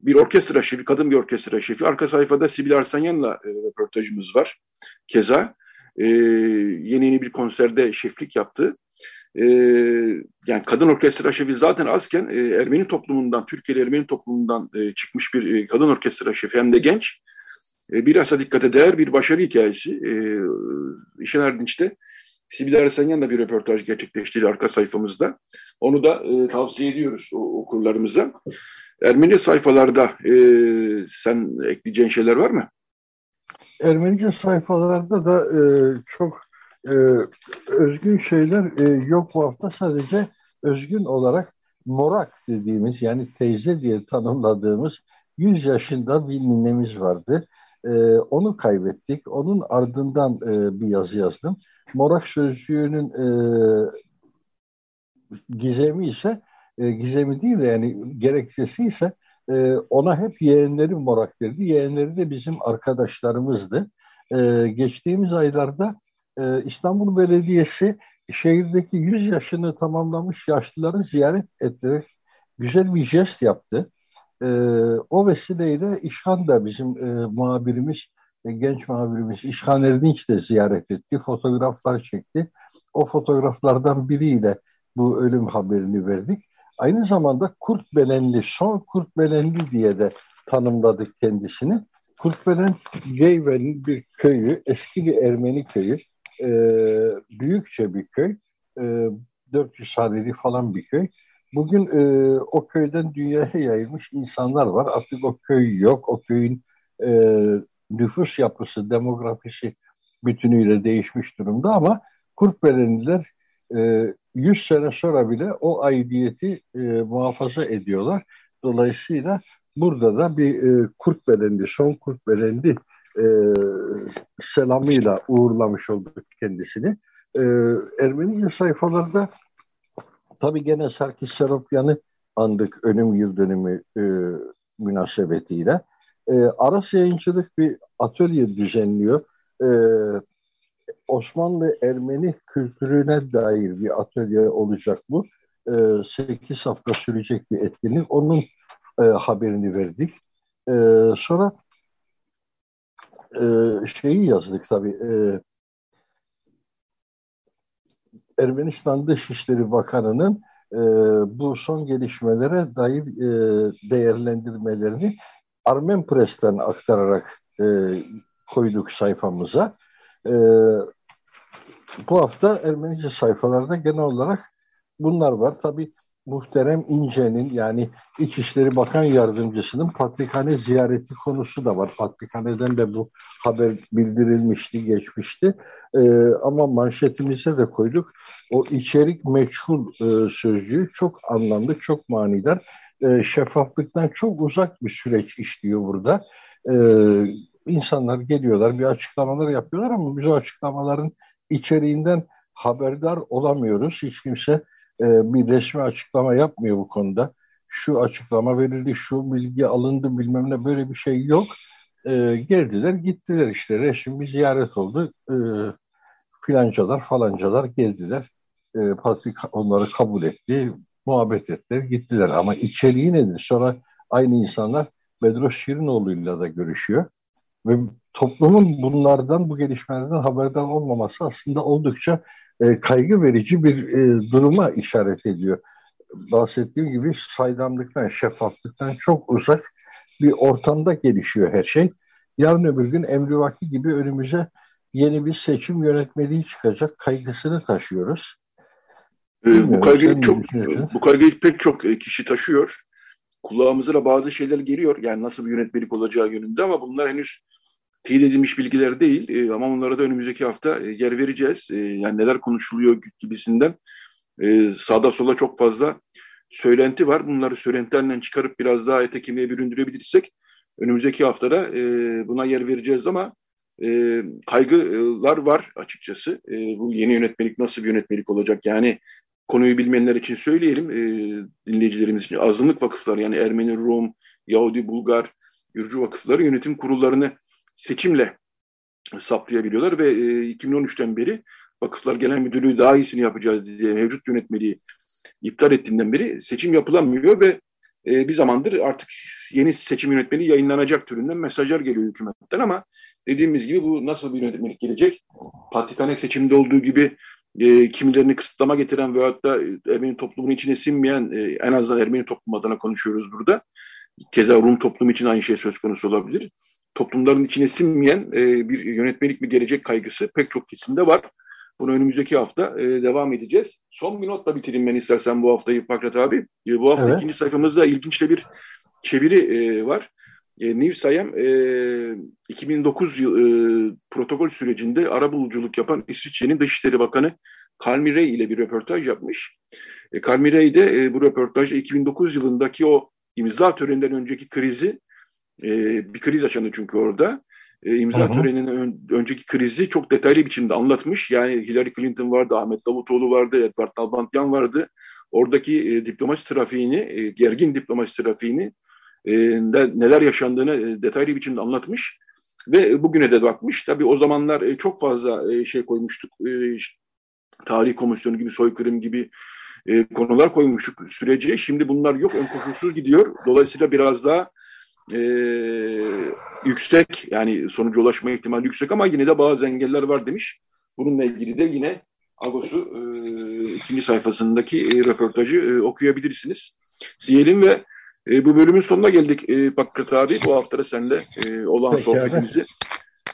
Bir orkestra şefi, kadın bir orkestra şefi. Arka sayfada Sibil Arsenyan'la e, röportajımız var. Keza e, yeni yeni bir konserde şeflik yaptı. E, yani kadın orkestra şefi zaten azken e, Ermeni toplumundan, Türkiye'li Ermeni toplumundan e, çıkmış bir e, kadın orkestra şefi hem de genç. E, bilhassa dikkate değer bir başarı hikayesi. E, İşin Erdinç'te Sibil Arsenyan da bir röportaj gerçekleştirdi arka sayfamızda. Onu da e, tavsiye ediyoruz okurlarımıza. Ermeni sayfalarda e, sen ekleyeceğin şeyler var mı? Ermenice sayfalarda da e, çok e, özgün şeyler e, yok bu hafta. Sadece özgün olarak Morak dediğimiz yani teyze diye tanımladığımız 100 yaşında bir ninemiz vardı. E, onu kaybettik. Onun ardından e, bir yazı yazdım. Morak sözcüğünün e, gizemi ise e, gizemi değil de yani gerekçesi ise e, ona hep yeğenleri Morak derdi. Yeğenleri de bizim arkadaşlarımızdı. E, geçtiğimiz aylarda e, İstanbul Belediyesi şehirdeki 100 yaşını tamamlamış yaşlıları ziyaret ederek güzel bir jest yaptı. E, o vesileyle İşhan da bizim e, muhabirimiz, e, genç muhabirimiz İşhan Erdinç de ziyaret etti. Fotoğraflar çekti. O fotoğraflardan biriyle bu ölüm haberini verdik. Aynı zamanda Kurt Belenli, son Kurt Belenli diye de tanımladık kendisini. Kurt Belen Geyven'in bir köyü, eski bir Ermeni köyü, e, büyükçe bir köy, e, 400 haneli falan bir köy. Bugün e, o köyden dünyaya yayılmış insanlar var. Artık o köy yok. O köyün e, nüfus yapısı, demografisi bütünüyle değişmiş durumda ama Kurtbelenliler e, 100 sene sonra bile o aidiyeti e, muhafaza ediyorlar. Dolayısıyla burada da bir e, Kurtbelendi, son Kurtbelendi e, selamıyla uğurlamış olduk kendisini. E, Ermenice sayfalarda Tabii gene Sarkis Seropyan'ı andık ölüm yıl dönümü e, münasebetiyle. E, Aras Yayıncılık bir atölye düzenliyor. E, Osmanlı Ermeni kültürüne dair bir atölye olacak bu. E, 8 hafta sürecek bir etkinlik. Onun e, haberini verdik. E, sonra e, şeyi yazdık tabii. E, Ermenistan Dışişleri Bakanı'nın e, bu son gelişmelere dair e, değerlendirmelerini Armen Press'ten aktararak e, koyduk sayfamıza. E, bu hafta Ermenice sayfalarda genel olarak bunlar var. Tabii muhterem İnce'nin yani İçişleri Bakan Yardımcısının Patrikhane ziyareti konusu da var. Patrikhane'den de bu haber bildirilmişti, geçmişti. Ee, ama manşetimize de koyduk. O içerik meçhul e, sözcüğü çok anlamlı, çok manidar. E, şeffaflıktan çok uzak bir süreç işliyor burada. E, insanlar geliyorlar, bir açıklamalar yapıyorlar ama biz o açıklamaların içeriğinden haberdar olamıyoruz. Hiç kimse e, bir resmi açıklama yapmıyor bu konuda. Şu açıklama verildi, şu bilgi alındı bilmem ne böyle bir şey yok. E, geldiler gittiler işte resmi ziyaret oldu. E, filancalar falancalar geldiler. E, Patrik onları kabul etti, muhabbet ettiler, gittiler. Ama içeriği nedir? Sonra aynı insanlar Bedros Şirinoğlu'yla da görüşüyor. Ve toplumun bunlardan, bu gelişmelerden haberdar olmaması aslında oldukça e, kaygı verici bir e, duruma işaret ediyor. Bahsettiğim gibi saydamlıktan, şeffaflıktan çok uzak bir ortamda gelişiyor her şey. Yarın öbür gün emrivaki gibi önümüze yeni bir seçim yönetmeliği çıkacak kaygısını taşıyoruz. Ee, bu kaygıyı çok bu kaygıyı pek çok e, kişi taşıyor. Kulağımıza da bazı şeyler geliyor. Yani nasıl bir yönetmelik olacağı yönünde ama bunlar henüz teyit edilmiş bilgiler değil e, ama onlara da önümüzdeki hafta e, yer vereceğiz. E, yani neler konuşuluyor gibisinden e, sağda sola çok fazla söylenti var. Bunları söylentilerden çıkarıp biraz daha ete kemiğe büründürebilirsek önümüzdeki haftada e, buna yer vereceğiz ama e, kaygılar var açıkçası. E, bu yeni yönetmelik nasıl bir yönetmelik olacak? Yani konuyu bilmeyenler için söyleyelim e, dinleyicilerimiz için. Azınlık vakıflar yani Ermeni, Rum, Yahudi, Bulgar, Gürcü vakıfları yönetim kurullarını seçimle saptayabiliyorlar ve e, 2013'ten beri Vakıflar Genel Müdürlüğü daha iyisini yapacağız diye mevcut yönetmeliği iptal ettiğinden beri seçim yapılamıyor ve e, bir zamandır artık yeni seçim yönetmeliği yayınlanacak türünden mesajlar geliyor hükümetten ama dediğimiz gibi bu nasıl bir yönetmelik gelecek? Patrikhane seçimde olduğu gibi e, kimilerini kısıtlama getiren veyahut da Ermeni toplumunun içine sinmeyen e, en azından Ermeni toplum adına konuşuyoruz burada. Keza Rum toplumu için aynı şey söz konusu olabilir. Toplumların içine sinmeyen e, bir yönetmelik mi gelecek kaygısı pek çok kesimde var. Bunu önümüzdeki hafta e, devam edeceğiz. Son bir notla bitireyim ben istersen bu haftayı Pakrat abi. E, bu hafta evet. ikinci sayfamızda ilginç de bir çeviri e, var. E, New Sayem e, 2009 yıl e, protokol sürecinde ara buluculuk yapan İsviçre'nin Dışişleri Bakanı Kalmirey ile bir röportaj yapmış. E, Kalmirey de e, bu röportajda 2009 yılındaki o imza töreninden önceki krizi e, bir kriz yaşandı çünkü orada. E, imza hı töreninin ön, önceki krizi çok detaylı biçimde anlatmış. Yani Hillary Clinton vardı, Ahmet Davutoğlu vardı, Edward Nalbantyan vardı. Oradaki e, diplomasi trafiğini, e, gergin diplomasi trafiğini e, neler yaşandığını e, detaylı biçimde anlatmış. Ve bugüne de bakmış. Tabii o zamanlar e, çok fazla e, şey koymuştuk. E, işte, tarih komisyonu gibi, soykırım gibi e, konular koymuştuk sürece. Şimdi bunlar yok, ön koşulsuz gidiyor. Dolayısıyla biraz daha e, yüksek yani sonuca ulaşma ihtimali yüksek ama yine de bazı engeller var demiş. Bununla ilgili de yine Agos'u e, ikinci sayfasındaki e, röportajı e, okuyabilirsiniz. Diyelim ve e, bu bölümün sonuna geldik e, Pakrat abi. Bu hafta da seninle e, olan Peki sohbetimizi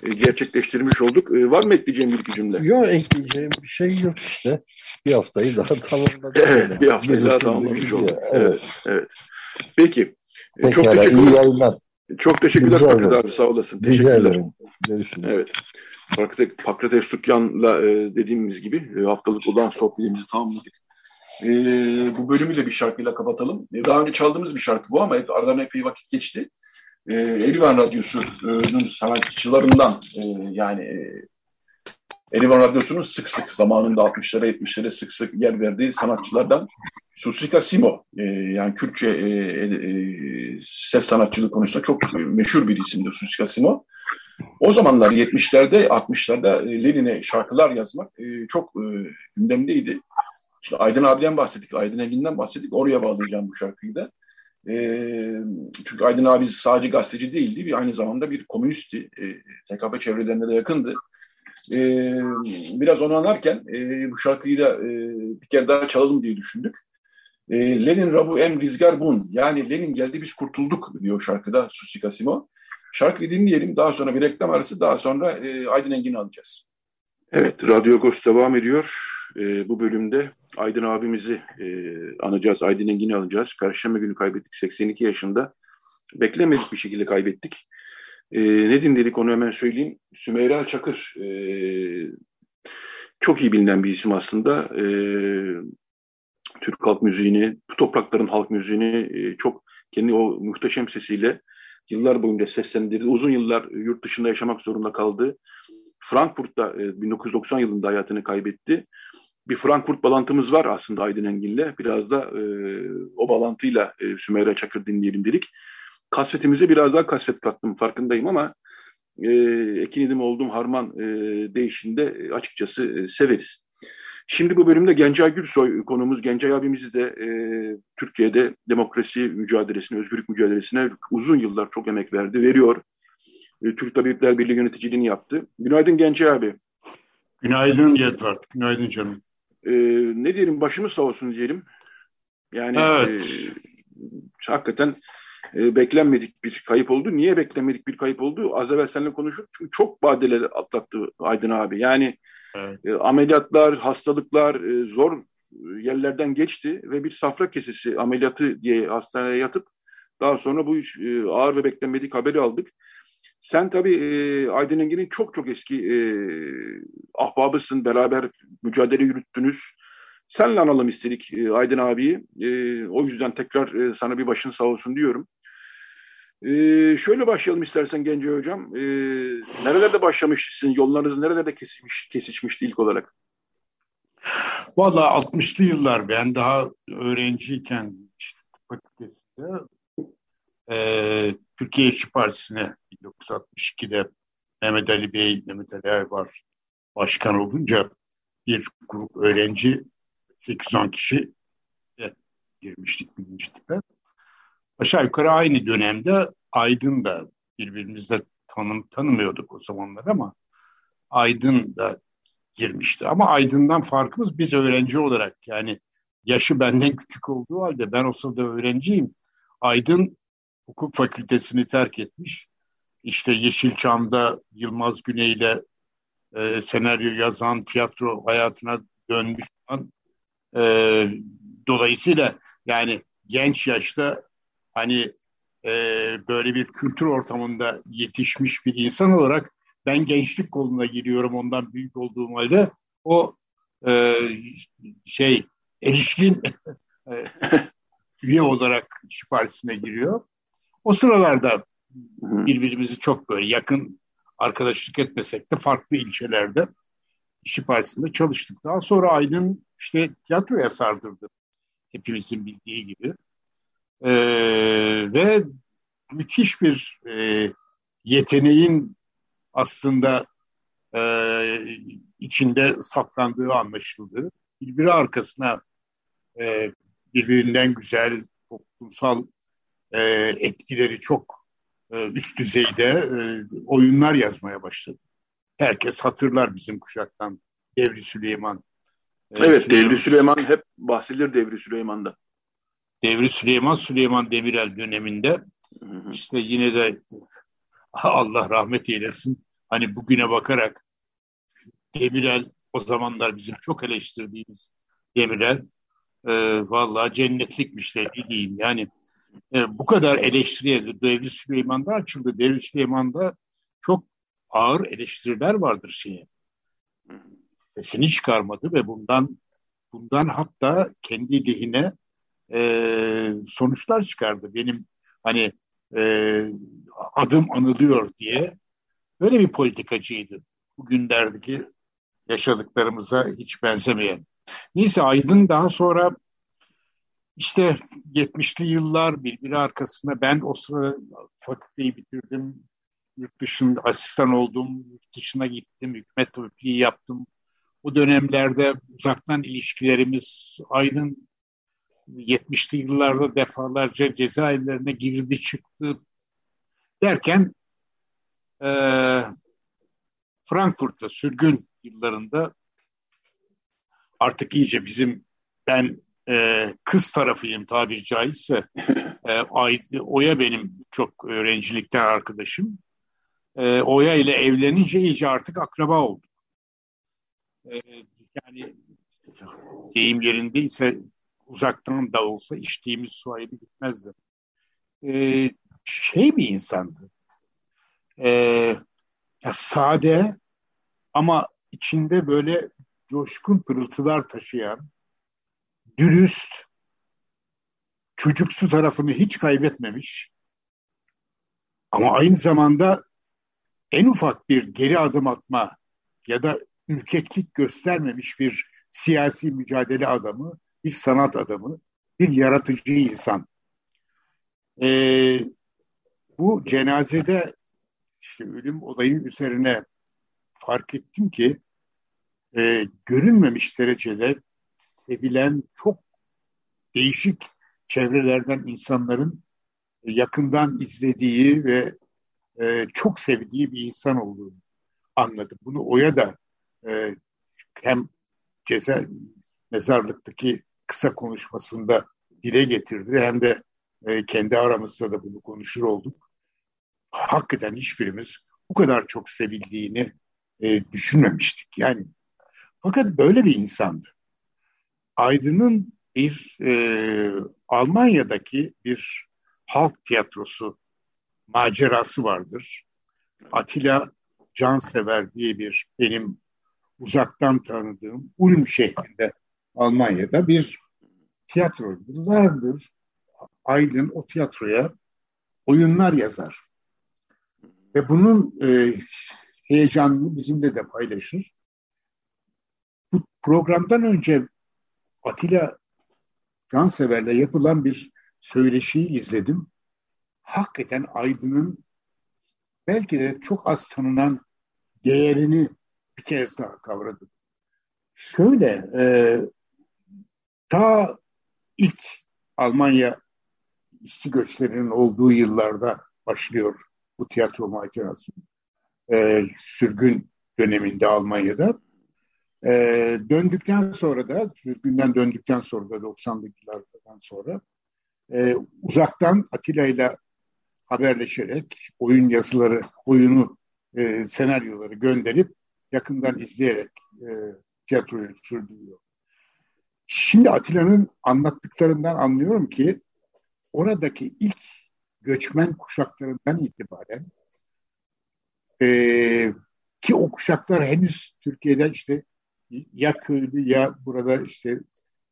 e, gerçekleştirmiş olduk. E, var mı ekleyeceğim bir iki cümle? Yok ekleyeceğim bir şey yok işte. Bir haftayı daha tamamladık. Evet bir haftayı bir daha tamamlamış olduk. Evet. evet. evet. Peki. Peki Çok teşekkürler. İyi yayınlar. Çok teşekkürler Pakrat abi sağ olasın. Teşekkürler. Görüşürüz. Evet. Pakrates Tukyan'la e, dediğimiz gibi e, haftalık olan sohbetimizi tamamladık. E, bu bölümü de bir şarkıyla kapatalım. E, daha önce çaldığımız bir şarkı bu ama aradan epey vakit geçti. E, Erivan Radyosu'nun sanatçılarından e, yani e, Erivan Radyosu'nun sık sık zamanında 60'lara 70'lere sık sık yer verdiği sanatçılardan Susika Simo e, yani Kürtçe e, e ses sanatçılığı konusunda çok meşhur bir isimdir Susika Simo. O zamanlar 70'lerde 60'larda e, Lenin'e şarkılar yazmak e, çok e, gündemdeydi. İşte Aydın abiden bahsettik, Aydın Engin'den bahsettik. Oraya bağlayacağım bu şarkıyı da. Çünkü Aydın abi sadece gazeteci değildi, bir aynı zamanda bir komünistti. E, TKP çevrelerine de yakındı. Biraz onu anlarken bu şarkıyı da bir kere daha çalalım diye düşündük. E, Lenin Rabu Em Rizgar Bun. Yani Lenin geldi biz kurtulduk diyor şarkıda Susi Kasimo. Şarkıyı dinleyelim. Daha sonra bir reklam arası. Daha sonra e, Aydın Engin'i alacağız. Evet, Radyo Agos devam ediyor. E, bu bölümde Aydın abimizi e, anacağız. Aydın Engin'i alacağız. Perşembe günü kaybettik. 82 yaşında. Beklemedik bir şekilde kaybettik. E, ne dinledik onu hemen söyleyeyim. Sümeyra Çakır. E, çok iyi bilinen bir isim aslında. E, Türk halk müziğini, bu toprakların halk müziğini e, çok kendi o muhteşem sesiyle yıllar boyunca seslendirdi. Uzun yıllar yurt dışında yaşamak zorunda kaldı. Frankfurt'ta 1990 e, yılında hayatını kaybetti. Bir Frankfurt bağlantımız var aslında Aydın Engin'le. Biraz da e, o bağlantıyla e, Sümeyra Çakır dinleyelim dedik. Kasvetimize biraz daha kasvet kattım farkındayım ama e, Ekin Edim olduğum harman e, değişinde e, açıkçası e, severiz. Şimdi bu bölümde Gencay Gürsoy konumuz. Gencay abimizi de e, Türkiye'de demokrasi mücadelesine, özgürlük mücadelesine uzun yıllar çok emek verdi, veriyor. E, Türk Tabipler Birliği yöneticiliğini yaptı. Günaydın Gencay abi. Günaydın Yedvard. Günaydın canım. E, ne diyelim başımız sağ olsun diyelim. Yani evet. e, hakikaten e, beklenmedik bir kayıp oldu. Niye beklenmedik bir kayıp oldu? Az evvel seninle konuştuk. Çünkü çok badeler atlattı Aydın abi. Yani Evet. E, ameliyatlar, hastalıklar e, zor yerlerden geçti ve bir safra kesesi ameliyatı diye hastaneye yatıp daha sonra bu e, ağır ve beklenmedik haberi aldık. Sen tabii e, Aydın Engin'in çok çok eski ahbabısın. Beraber mücadele yürüttünüz. Senle analım istedik e, Aydın abiyi. O yüzden tekrar sana bir başın sağ olsun diyorum. E, şöyle başlayalım istersen Gence Hocam. E, nerelerde başlamışsın? Yollarınız nerelerde kesişmiş, kesişmişti ilk olarak? Valla 60'lı yıllar ben daha öğrenciyken fakültesinde e, Türkiye İşçi Partisi'ne 1962'de Mehmet Ali Bey, Mehmet Ali Aybar başkan olunca bir grup öğrenci 8-10 kişi girmiştik birinci tipe. Aşağı yukarı aynı dönemde Aydın da birbirimizle tanım, tanımıyorduk o zamanlar ama Aydın da girmişti. Ama Aydın'dan farkımız biz öğrenci olarak yani yaşı benden küçük olduğu halde ben o sırada öğrenciyim. Aydın hukuk fakültesini terk etmiş. İşte Yeşilçam'da Yılmaz Güney ile e, senaryo yazan, tiyatro hayatına dönmüş. E, dolayısıyla yani genç yaşta hani e, böyle bir kültür ortamında yetişmiş bir insan olarak ben gençlik koluna giriyorum ondan büyük olduğum halde o e, şey erişkin e, üye olarak siparişine giriyor. O sıralarda birbirimizi çok böyle yakın arkadaşlık etmesek de farklı ilçelerde işi partisinde çalıştık. Daha sonra Aydın işte tiyatroya sardırdı. Hepimizin bildiği gibi. Ee, ve müthiş bir e, yeteneğin aslında e, içinde saklandığı anlaşıldı. Birbiri arkasına e, birbirinden güzel toplumsal e, etkileri çok e, üst düzeyde e, oyunlar yazmaya başladı. Herkes hatırlar bizim kuşaktan Devri Süleyman. E, evet Süleyman. Devri Süleyman hep bahsedilir Devri Süleyman'da. Devri Süleyman, Süleyman Demirel döneminde işte yine de Allah rahmet eylesin. Hani bugüne bakarak Demirel o zamanlar bizim çok eleştirdiğimiz Demirel e, vallahi cennetlikmiş de diyeyim. Yani e, bu kadar eleştiriye Devri Süleyman'da açıldı. Devri Süleyman'da çok ağır eleştiriler vardır şeye. Sesini çıkarmadı ve bundan bundan hatta kendi lehine e, sonuçlar çıkardı. Benim hani e, adım anılıyor diye böyle bir politikacıydı. Bugünlerdeki yaşadıklarımıza hiç benzemeyen. Neyse Aydın daha sonra işte 70'li yıllar birbiri arkasında ben o sıra fakülteyi bitirdim. Yurt dışında asistan oldum. Yurt dışına gittim. Hükümet tabipliği yaptım. O dönemlerde uzaktan ilişkilerimiz Aydın 70'li yıllarda defalarca cezaevlerine girdi çıktı derken e, Frankfurt'ta sürgün yıllarında artık iyice bizim ben e, kız tarafıyım tabiri caizse e, Oya benim çok öğrencilikten arkadaşım. E, Oya ile evlenince iyice artık akraba olduk. E, yani deyim yerindeyse uzaktan da olsa içtiğimiz su ayrı gitmezdi. E, şey bir insandı. E, ya sade ama içinde böyle coşkun pırıltılar taşıyan, dürüst, çocuksu tarafını hiç kaybetmemiş ama aynı zamanda en ufak bir geri adım atma ya da ürkeklik göstermemiş bir siyasi mücadele adamı, bir sanat adamı, bir yaratıcı insan. Ee, bu cenazede işte ölüm olayı üzerine fark ettim ki e, görünmemiş derecede sevilen çok değişik çevrelerden insanların yakından izlediği ve e, çok sevdiği bir insan olduğunu anladım. Bunu Oya da e, hem ceza mezarlıktaki kısa konuşmasında dile getirdi hem de e, kendi aramızda da bunu konuşur olduk. Hakikaten hiçbirimiz bu kadar çok sevildiğini e, düşünmemiştik. Yani fakat böyle bir insandı. Aydın'ın bir e, Almanya'daki bir halk tiyatrosu macerası vardır. Atilla Cansever diye bir benim uzaktan tanıdığım Ulm şehrinde Almanya'da bir tiyatro. Yıllardır Aydın o tiyatroya oyunlar yazar. Ve bunun e, heyecanını bizimle de paylaşır. Bu programdan önce Atilla Cansever'le yapılan bir söyleşiyi izledim. Hakikaten Aydın'ın belki de çok az tanınan değerini bir kez daha kavradım. Şöyle, e, ta ilk Almanya işçi göçlerinin olduğu yıllarda başlıyor bu tiyatro macerası. E, sürgün döneminde Almanya'da. E, döndükten sonra da, sürgünden döndükten sonra da 90'lı yıllardan sonra e, uzaktan Atilla ile haberleşerek oyun yazıları, oyunu, e, senaryoları gönderip yakından izleyerek e, tiyatroyu sürdürüyor. Şimdi Atilla'nın anlattıklarından anlıyorum ki oradaki ilk göçmen kuşaklarından itibaren e, ki o kuşaklar henüz Türkiye'de işte ya köylü ya burada işte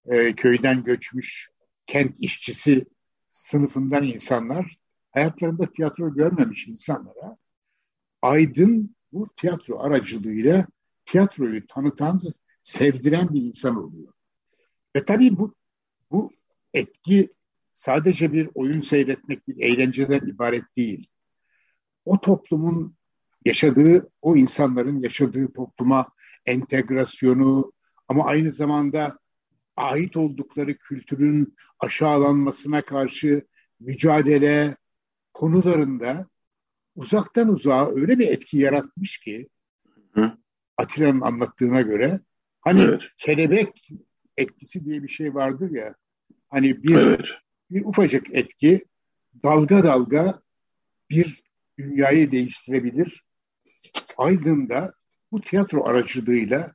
e, köyden göçmüş kent işçisi sınıfından insanlar hayatlarında tiyatro görmemiş insanlara Aydın bu tiyatro aracılığıyla tiyatroyu tanıtan, sevdiren bir insan oluyor. Ve tabii bu bu etki sadece bir oyun seyretmek, bir eğlenceden ibaret değil. O toplumun yaşadığı, o insanların yaşadığı topluma entegrasyonu ama aynı zamanda ait oldukları kültürün aşağılanmasına karşı mücadele konularında uzaktan uzağa öyle bir etki yaratmış ki Hı? Atilla'nın anlattığına göre hani evet. kelebek etkisi diye bir şey vardır ya hani bir evet. bir ufacık etki dalga dalga bir dünyayı değiştirebilir. Aydın'da bu tiyatro aracılığıyla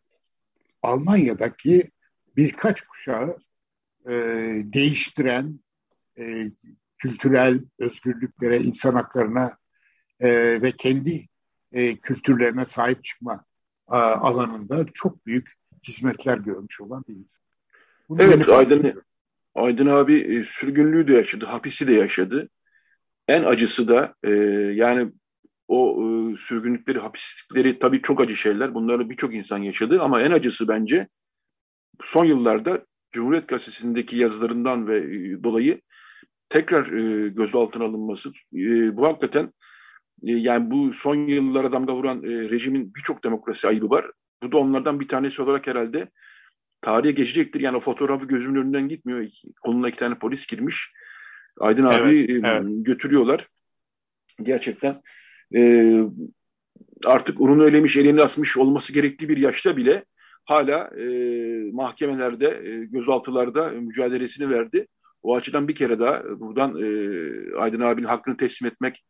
Almanya'daki birkaç kuşağı e, değiştiren e, kültürel özgürlüklere, insan haklarına e, ve kendi e, kültürlerine sahip çıkma a, alanında çok büyük hizmetler görmüş olan bir insan. Bunu evet Aydın, Aydın abi e, sürgünlüğü de yaşadı, hapisi de yaşadı. En acısı da e, yani o e, sürgünlükleri, hapislikleri tabii çok acı şeyler. Bunları birçok insan yaşadı ama en acısı bence son yıllarda Cumhuriyet Gazetesi'ndeki yazılarından ve e, dolayı tekrar e, gözaltına alınması. E, bu hakikaten e, yani bu son yıllara damga vuran e, rejimin birçok demokrasi ayıbı var. Bu da onlardan bir tanesi olarak herhalde tarihe geçecektir. Yani o fotoğrafı gözümün önünden gitmiyor. Koluna iki tane polis girmiş. Aydın evet, abi e, evet. götürüyorlar. Gerçekten e, artık ununu elemiş, elini asmış olması gerektiği bir yaşta bile hala e, mahkemelerde, e, gözaltılarda mücadelesini verdi. O açıdan bir kere daha buradan e, Aydın abinin hakkını teslim etmek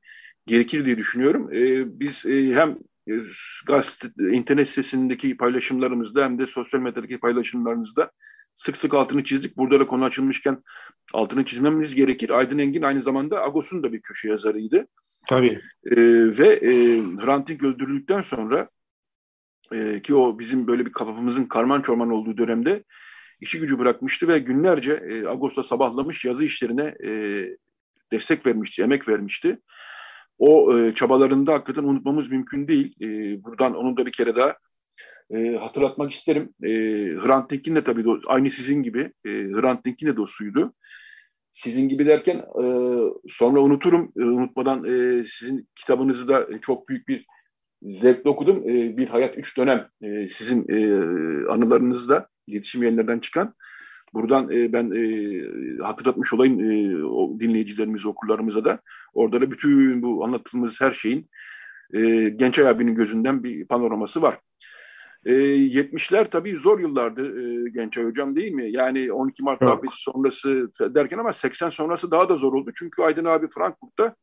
gerekir diye düşünüyorum. E, biz e, hem gazete, internet sitesindeki paylaşımlarımızda hem de sosyal medyadaki paylaşımlarımızda sık sık altını çizdik. Burada da konu açılmışken altını çizmemiz gerekir. Aydın Engin aynı zamanda Agos'un da bir köşe yazarıydı. Tabii. E, ve e, Hrant Dink öldürüldükten sonra e, ki o bizim böyle bir kafamızın karman çorman olduğu dönemde işi gücü bırakmıştı ve günlerce e, Ağustos'ta sabahlamış yazı işlerine e, destek vermişti, emek vermişti. O e, çabalarını da hakikaten unutmamız mümkün değil. E, buradan onu da bir kere daha e, hatırlatmak isterim. E, Hrant Dink'in de tabii aynı sizin gibi e, Hrant Dink'in de dostuydu. Sizin gibi derken e, sonra unuturum. E, unutmadan e, sizin kitabınızı da çok büyük bir zevkle okudum. E, bir Hayat Üç Dönem e, sizin e, anılarınızda iletişim yayınlarından çıkan. Buradan e, ben e, hatırlatmış olayım e, o dinleyicilerimiz, okurlarımıza da. Orada da bütün bu anlattığımız her şeyin e, Gençay abinin gözünden bir panoraması var. E, 70'ler tabii zor yıllardı e, Gençay hocam değil mi? Yani 12 Mart darbesi sonrası derken ama 80 sonrası daha da zor oldu. Çünkü Aydın abi Frankfurt'ta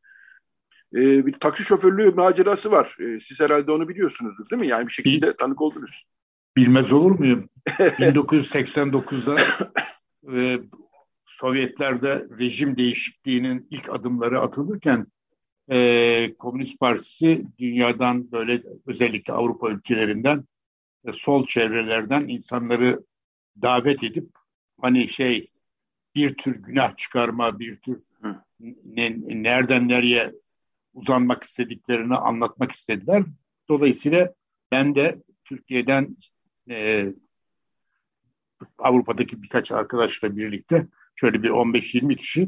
e, bir taksi şoförlüğü macerası var. E, siz herhalde onu biliyorsunuzdur değil mi? Yani bir şekilde tanık oldunuz. Bilmez olur muyum? 1989'da e, Sovyetlerde rejim değişikliğinin ilk adımları atılırken e, Komünist Partisi dünyadan böyle özellikle Avrupa ülkelerinden e, sol çevrelerden insanları davet edip hani şey bir tür günah çıkarma, bir tür ne, nereden nereye uzanmak istediklerini anlatmak istediler. Dolayısıyla ben de Türkiye'den e, Avrupa'daki birkaç arkadaşla birlikte şöyle bir 15-20 kişi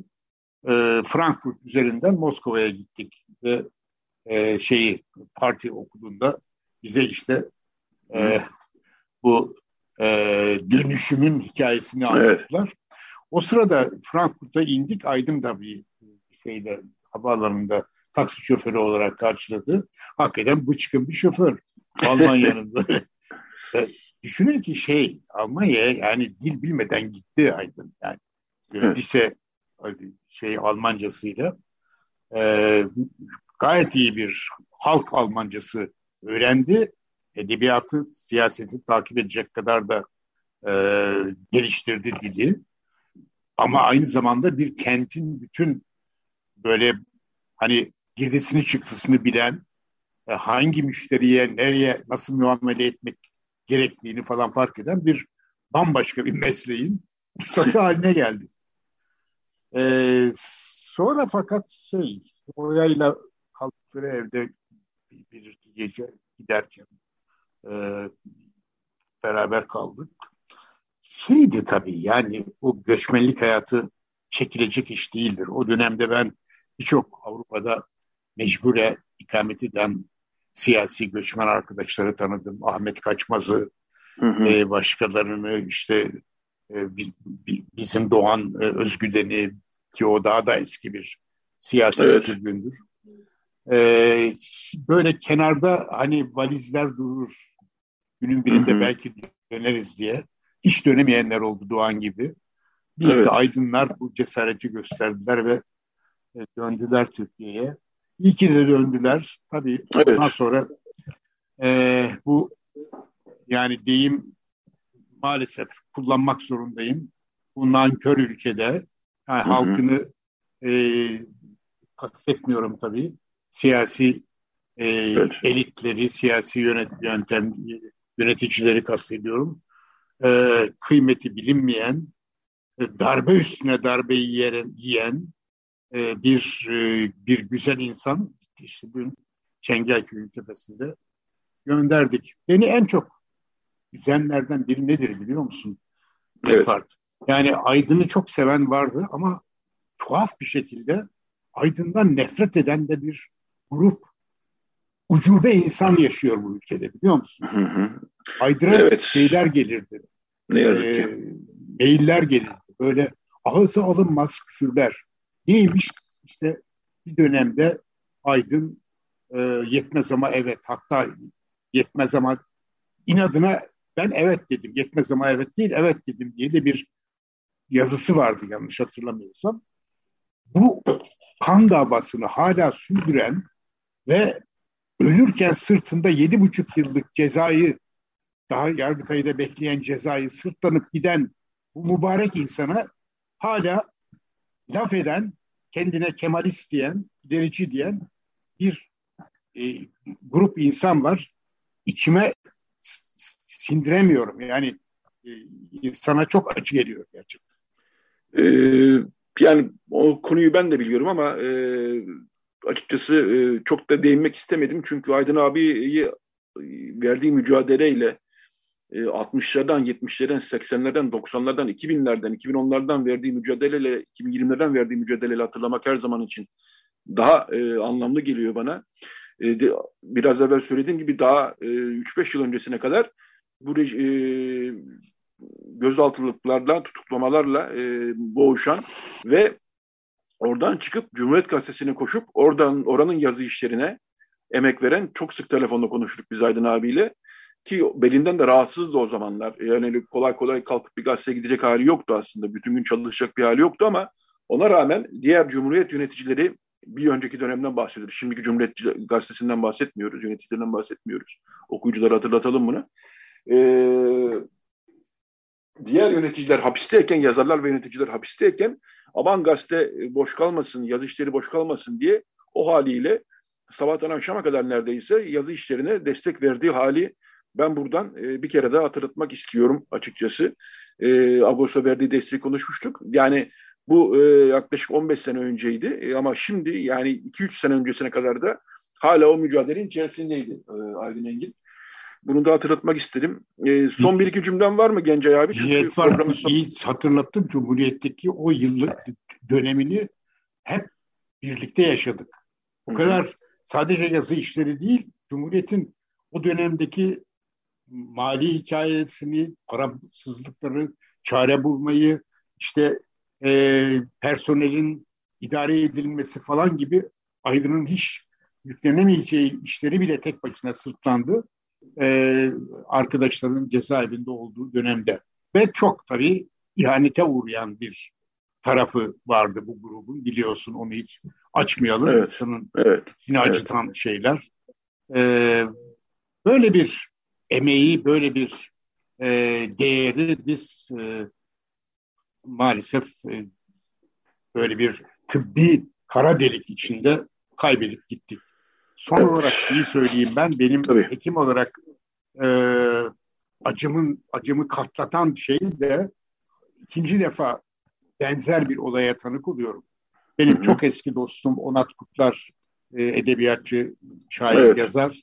e, Frankfurt üzerinden Moskova'ya gittik ve e, şeyi parti okuduğunda bize işte e, bu e, dönüşümün hikayesini anlattılar. Evet. O sırada Frankfurt'a indik. Aydın da bir şeyde havaalanında taksi şoförü olarak karşıladı. Hakikaten bıçkın bir şoför. Almanya'nın böyle. E, düşünün ki şey Almanya yani dil bilmeden gitti Aydın. Yani. lise şey Almancasıyla e, gayet iyi bir halk Almancası öğrendi. Edebiyatı, siyaseti takip edecek kadar da e, geliştirdi dili. Ama aynı zamanda bir kentin bütün böyle hani girdisini çıktısını bilen, e, hangi müşteriye, nereye, nasıl muamele etmek gerektiğini falan fark eden bir bambaşka bir mesleğin ustası haline geldi. Ee, sonra fakat şey, orayla kalktıkları evde bir, bir gece giderken e, beraber kaldık. Şeydi tabii yani bu göçmenlik hayatı çekilecek iş değildir. O dönemde ben birçok Avrupa'da mecbure ikamet eden siyasi göçmen arkadaşları tanıdım. Ahmet Kaçmaz'ı, hı hı. E, başkalarını işte e, bizim Doğan e, Özgüden'i ki o daha da eski bir siyasi evet. sürgündür. E, böyle kenarda hani valizler durur. Günün birinde hı hı. belki döneriz diye. Hiç dönemeyenler oldu Doğan gibi. Biz evet. aydınlar bu cesareti gösterdiler ve e, döndüler Türkiye'ye. İyi ki de döndüler. Tabii evet. ondan sonra e, bu yani deyim maalesef kullanmak zorundayım. Bu nankör ülkede yani hı hı. halkını e, kastetmiyorum tabii. Siyasi e, evet. elitleri, siyasi yönet yöntem yöneticileri kastediyorum. E, kıymeti bilinmeyen, e, darbe üstüne darbe yiyen, yiyen e, bir e, bir güzel insan işte bugün Çengelköy'ün tepesinde gönderdik. Beni en çok üzenlerden biri nedir biliyor musun? Evet. Yani Aydın'ı çok seven vardı ama tuhaf bir şekilde Aydın'dan nefret eden de bir grup ucube insan yaşıyor bu ülkede biliyor musun? Aydın'a evet. şeyler gelirdi. Ne yazık ki. Mailler gelirdi. Böyle ağızı alınmaz küfürler. Neymiş? İşte bir dönemde Aydın e, yetmez ama evet hatta yetmez ama inadına ben evet dedim. Yetmez ama evet değil evet dedim diye de bir yazısı vardı yanlış hatırlamıyorsam. Bu kan davasını hala sürdüren ve ölürken sırtında yedi buçuk yıllık cezayı daha Yargıtay'da bekleyen cezayı sırtlanıp giden bu mübarek insana hala laf eden, kendine Kemalist diyen, derici diyen bir e, grup insan var. İçime sindiremiyorum. Yani e, insana çok acı geliyor gerçekten. Ee, yani o konuyu ben de biliyorum ama e, açıkçası e, çok da değinmek istemedim. Çünkü Aydın abiyi e, verdiği mücadeleyle 60'lardan, 70'lerden, 80'lerden, 90'lardan, 2000'lerden, 2010'lardan verdiği mücadeleyle, 2020'lerden verdiği mücadeleyle hatırlamak her zaman için daha e, anlamlı geliyor bana. E, de, biraz evvel söylediğim gibi daha e, 3-5 yıl öncesine kadar bu e, gözaltılıklarla, tutuklamalarla e, boğuşan ve oradan çıkıp Cumhuriyet Gazetesi'ne koşup oradan oranın yazı işlerine emek veren çok sık telefonla konuştuk biz Aydın abiyle. Ki belinden de rahatsızdı o zamanlar. Yani kolay kolay kalkıp bir gazeteye gidecek hali yoktu aslında. Bütün gün çalışacak bir hali yoktu ama ona rağmen diğer Cumhuriyet yöneticileri bir önceki dönemden bahsediyoruz. Şimdiki Cumhuriyet Gazetesi'nden bahsetmiyoruz, yöneticilerinden bahsetmiyoruz. Okuyuculara hatırlatalım bunu. Ee, diğer yöneticiler hapisteyken, yazarlar ve yöneticiler hapisteyken aman gazete boş kalmasın, yazı işleri boş kalmasın diye o haliyle sabahtan akşama kadar neredeyse yazı işlerine destek verdiği hali ben buradan e, bir kere daha hatırlatmak istiyorum açıkçası. E, Ağustos'a verdiği desteği konuşmuştuk. Yani bu e, yaklaşık 15 sene önceydi e, ama şimdi yani 2-3 sene öncesine kadar da hala o mücadelenin içerisindeydi e, Aydın Engin. Bunu da hatırlatmak istedim. E, son bir iki cümlem var mı Gencay abi? Evet var. Son... İyi hatırlattım. Cumhuriyet'teki o yıllık dönemini hep birlikte yaşadık. O Hı-hı. kadar sadece yazı işleri değil, Cumhuriyet'in o dönemdeki mali hikayesini, parasızlıkları, çare bulmayı, işte e, personelin idare edilmesi falan gibi Aydın'ın hiç yüklenemeyeceği işleri bile tek başına sırtlandı. E, arkadaşların cezaevinde olduğu dönemde. Ve çok tabii ihanete uğrayan bir tarafı vardı bu grubun biliyorsun onu hiç açmayalım. Evet. İnsanın evet. yine acıtan evet. şeyler. Ee, böyle bir emeği, böyle bir e, değeri biz e, maalesef e, böyle bir tıbbi kara delik içinde kaybedip gittik. Son olarak iyi söyleyeyim ben benim Tabii. hekim olarak e, acımın acımı katlatan şey de ikinci defa benzer bir olaya tanık oluyorum. Benim çok eski dostum Onat Kutlar, e, edebiyatçı, şair, evet. yazar,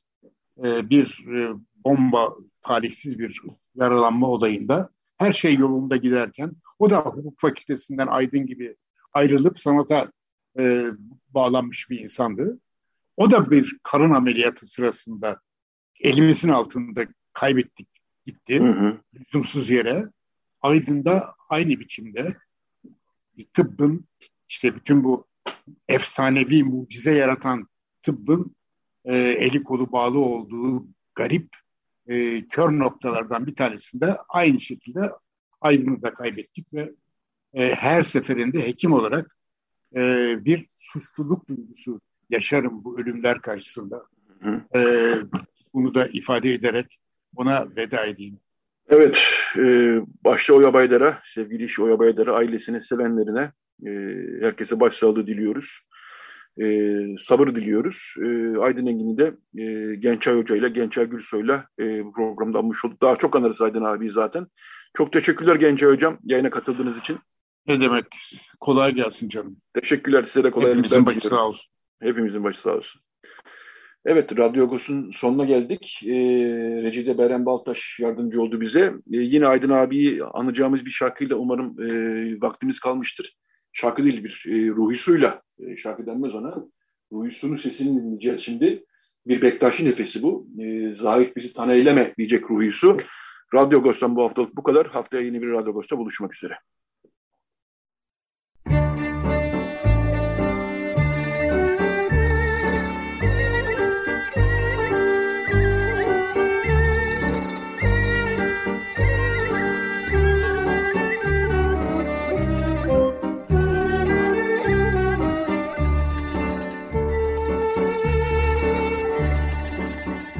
e, bir e, bomba, talihsiz bir yaralanma olayında her şey yolunda giderken o da hukuk fakültesinden Aydın gibi ayrılıp sanata e, bağlanmış bir insandı. O da bir karın ameliyatı sırasında elimizin altında kaybettik gitti. Hı hı. Lüzumsuz yere. Aydın'da aynı biçimde tıbbın işte bütün bu efsanevi mucize yaratan tıbbın e, eli kolu bağlı olduğu garip e, kör noktalardan bir tanesinde aynı şekilde Aydın'ı da kaybettik ve e, her seferinde hekim olarak e, bir suçluluk duygusu yaşarım bu ölümler karşısında. E, bunu da ifade ederek ona veda edeyim. Evet, e, başta Oya Baydar'a, sevgili iş Oya Baydar'a, ailesine, sevenlerine e, herkese başsağlığı diliyoruz. E, sabır diliyoruz. E, Aydın Engin'i de e, Gençay Hoca ile Gençay Gülsoy'la e, programda almış olduk. Daha çok anarız Aydın abi zaten. Çok teşekkürler Gençay Hocam yayına katıldığınız için. Ne demek? Kolay gelsin canım. Teşekkürler size de kolay gelsin. Hepimizin başı sağ olsun. Hepimizin başı sağ olsun. Evet, Radyo Agos'un sonuna geldik. E, Recide Beren Baltaş yardımcı oldu bize. E, yine Aydın abiyi anacağımız bir şarkıyla umarım e, vaktimiz kalmıştır. Şarkı değil, bir e, ruhisuyla, e, şarkı denmez ona. Ruhisunun sesini dinleyeceğiz şimdi. Bir Bektaşi nefesi bu. E, Zahif bizi tanı eyleme diyecek ruhisu. Radyo Agos'tan bu haftalık bu kadar. Haftaya yeni bir Radyo Agos'ta buluşmak üzere.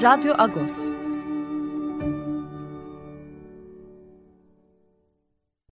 Radyo Agos